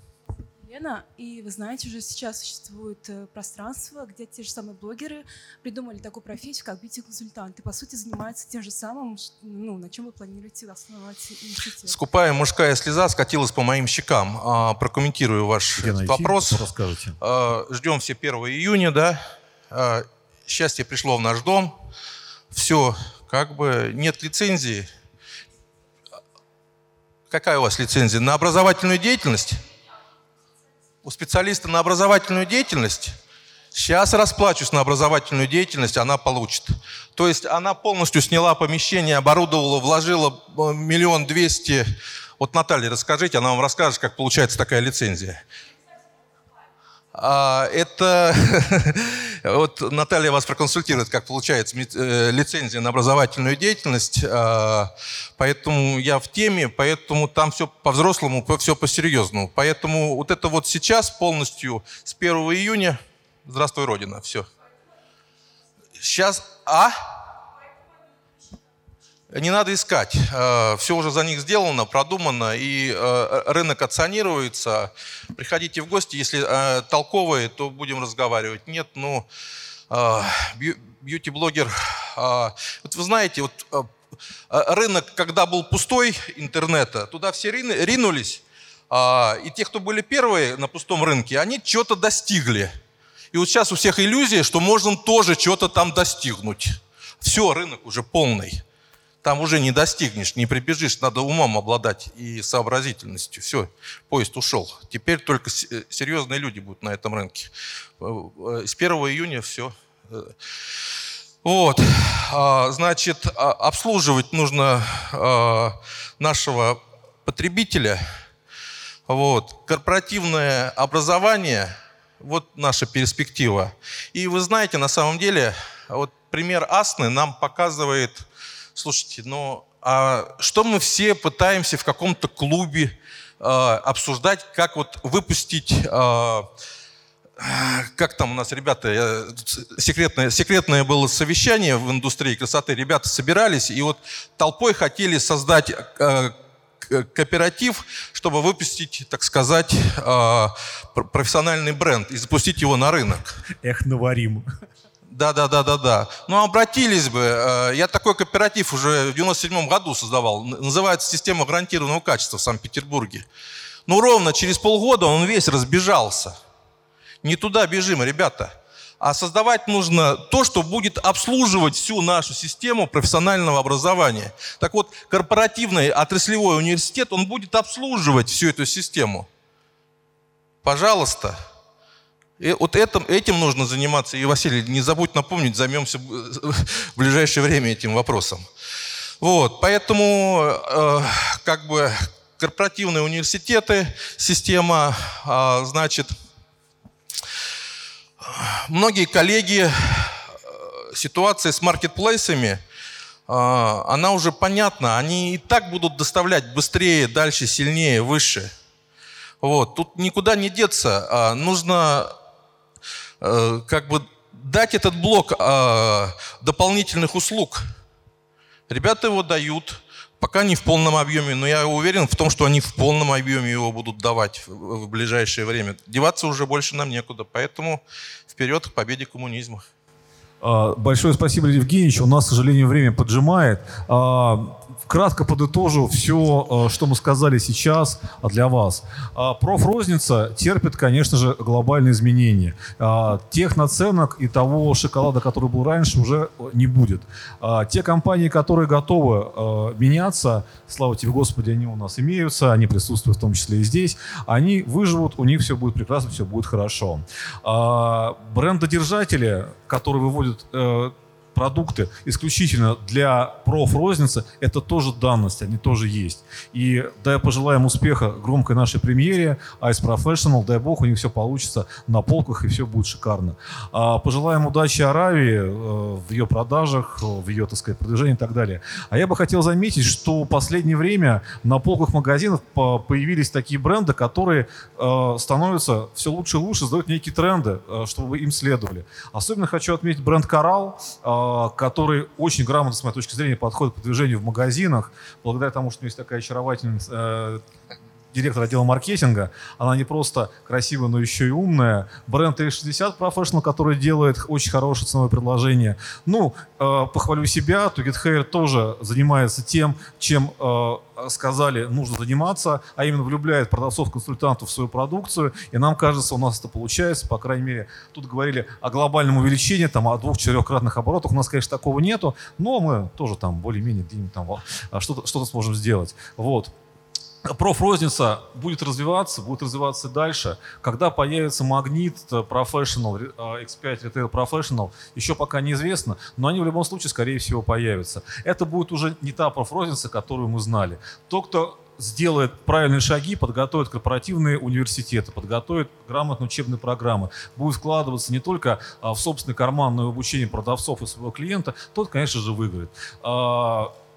Лена, и вы знаете, уже сейчас существует э, пространство, где те же самые блогеры придумали такую профессию, как бьюти-консультант, и по сути занимаются тем же самым, ну, на чем вы планируете основать институт. Скупая мужская слеза скатилась по моим щекам. А, Прокомментирую ваш Где найти? вопрос. Расскажите. А, Ждем все 1 июня, да. А, Счастье пришло в наш дом. Все, как бы нет лицензии. Какая у вас лицензия? На образовательную деятельность? У специалиста на образовательную деятельность? Сейчас расплачусь на образовательную деятельность, она получит. То есть она полностью сняла помещение, оборудовала, вложила э, миллион двести. Вот Наталья, расскажите, она вам расскажет, как получается такая лицензия. А, это вот Наталья вас проконсультирует, как получается э, лицензия на образовательную деятельность. А, Поэтому я в теме, поэтому там все по-взрослому, все по-серьезному. Поэтому вот это вот сейчас полностью с 1 июня, здравствуй, Родина, все. Сейчас, а? Не надо искать. Все уже за них сделано, продумано, и э, рынок оценируется. Приходите в гости, если э, толковые, то будем разговаривать. Нет, ну, э, бью- бьюти-блогер... э, Вот вы знаете, вот э, э, рынок, когда был пустой интернета, туда все рин- ринулись, а, и те, кто были первые на пустом рынке, они чего-то достигли. И вот сейчас у всех иллюзия, что можно тоже что-то там достигнуть. Все, рынок уже полный. Там уже не достигнешь, не прибежишь, надо умом обладать и сообразительностью. Все, поезд ушел. Теперь только э, серьезные люди будут на этом рынке. Э, э, С 1 июня все. Вот, А, значит, а, обслуживать нужно а, нашего потребителя. Вот, корпоративное образование, вот наша перспектива. И вы знаете, на самом деле, вот пример Асны нам показывает, слушайте, ну, а что мы все пытаемся в каком-то клубе а, обсуждать, как вот выпустить а, как там у нас ребята, я- секретное, секретное было совещание в индустрии красоты, ребята собирались и вот толпой хотели создать э, к- кооператив, чтобы выпустить, так сказать, э, пр- профессиональный бренд и запустить его на рынок. Эх, наварим. Да, да, да, да, да. Ну, обратились бы. Э, Я такой кооператив уже в 97 году создавал. Называется «Система гарантированного качества» в Санкт-Петербурге. Ну, ровно через полгода он весь разбежался. Не туда бежим, ребята. А создавать нужно то, что будет обслуживать всю нашу систему профессионального образования. Так вот, корпоративный отраслевой университет, он будет обслуживать всю эту систему. Пожалуйста. И вот этим, этим нужно заниматься. И, Василий, не забудь напомнить, займемся в ближайшее время этим вопросом. Вот, поэтому э, как бы корпоративные университеты, система, а, значит, многие коллеги, э, ситуация с маркетплейсами, э, она уже понятна. Они и так будут доставлять быстрее, дальше, сильнее, выше. Вот. Тут никуда не деться. А, Нужно э, как бы дать этот блок э, дополнительных услуг. Ребята его дают, пока не в полном объеме, но я уверен в том, что они в полном объеме его будут давать в ближайшее время. Деваться уже больше нам некуда, поэтому вперед к победе коммунизма. А, большое спасибо, Евгеньевич. У нас, к сожалению, время поджимает. А, кратко подытожу все, э, что мы сказали сейчас для вас. А, профрозница терпит, конечно же, глобальные изменения. А, тех наценок и того шоколада, который был раньше, уже не будет. А, те компании, которые готовы э, меняться, слава тебе Господи, они у нас имеются, они присутствуют в том числе и здесь, они выживут, у них все будет прекрасно, все будет хорошо. Брендодержатели, которые выводят э, продукты исключительно для профрозницы, это тоже данность, они тоже есть. И дай пожелаем успеха громкой нашей премьере Ice Professional, дай бог у них все получится на полках и все будет шикарно. А пожелаем удачи Аравии э, в ее продажах, в ее, так сказать, продвижении и так далее. А я бы хотел заметить, что в последнее время на полках магазинов появились такие бренды, которые э, становятся все лучше и лучше, задают некие тренды, э, чтобы им следовали. Особенно хочу отметить бренд Coral, а, который очень грамотно, с моей точки зрения, подходит к движению в магазинах, благодаря тому, что у него есть такая очаровательная э, директор отдела маркетинга. Она не просто красивая, но еще и умная. Бренд 360 Professional, который делает очень хорошее ценовое предложение. Ну, э, похвалю себя, To Get Hair тоже занимается тем, чем э, сказали, нужно заниматься, а именно влюбляет продавцов-консультантов в свою продукцию. И нам кажется, у нас это получается, по крайней мере, тут говорили о глобальном увеличении, там, о двух-четырехкратных оборотах. У нас, конечно, такого нету, но мы тоже там более-менее где-нибудь там что-то что сможем сделать. Вот профрозница будет развиваться, будет развиваться дальше. Когда появится магнит Professional, X5 э, Retail Professional, еще пока неизвестно, но они в любом случае, скорее всего, появятся. Это будет уже не та профрозница, которую мы знали. Тот, кто сделает правильные шаги, подготовит корпоративные университеты, подготовит грамотные учебные программы, будет вкладываться не только а, в собственный карман, но и в обучение продавцов и своего клиента, тот, конечно же, выиграет.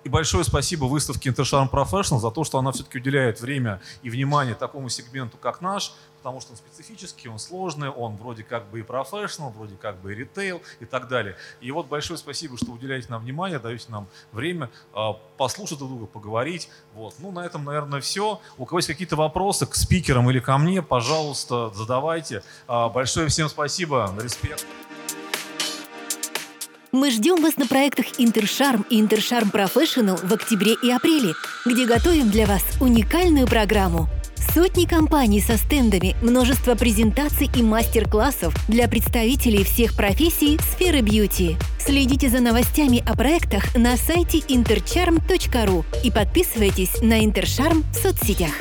А, и большое спасибо выставке Intercharm Professional за то, что она все-таки уделяет время и внимание такому сегменту, как наш, потому что он специфический, он сложный, он вроде как бы и профессионал, вроде как бы и ритейл и так далее. И вот большое спасибо, что уделяете нам внимание, даете нам время э, послушать друг друга, поговорить. Вот. Ну, на этом, наверное, все. У кого есть какие-то вопросы к спикерам или ко мне, пожалуйста, задавайте. Э, большое всем спасибо, респект. Мы ждем вас на проектах Интершарм и Интершарм Professional в октябре и апреле, где готовим для вас уникальную программу. Сотни компаний со стендами, множество презентаций и мастер-классов для представителей всех профессий сферы бьюти. Следите за новостями о проектах на сайте intercharm.ru и подписывайтесь на Интершарм в соцсетях.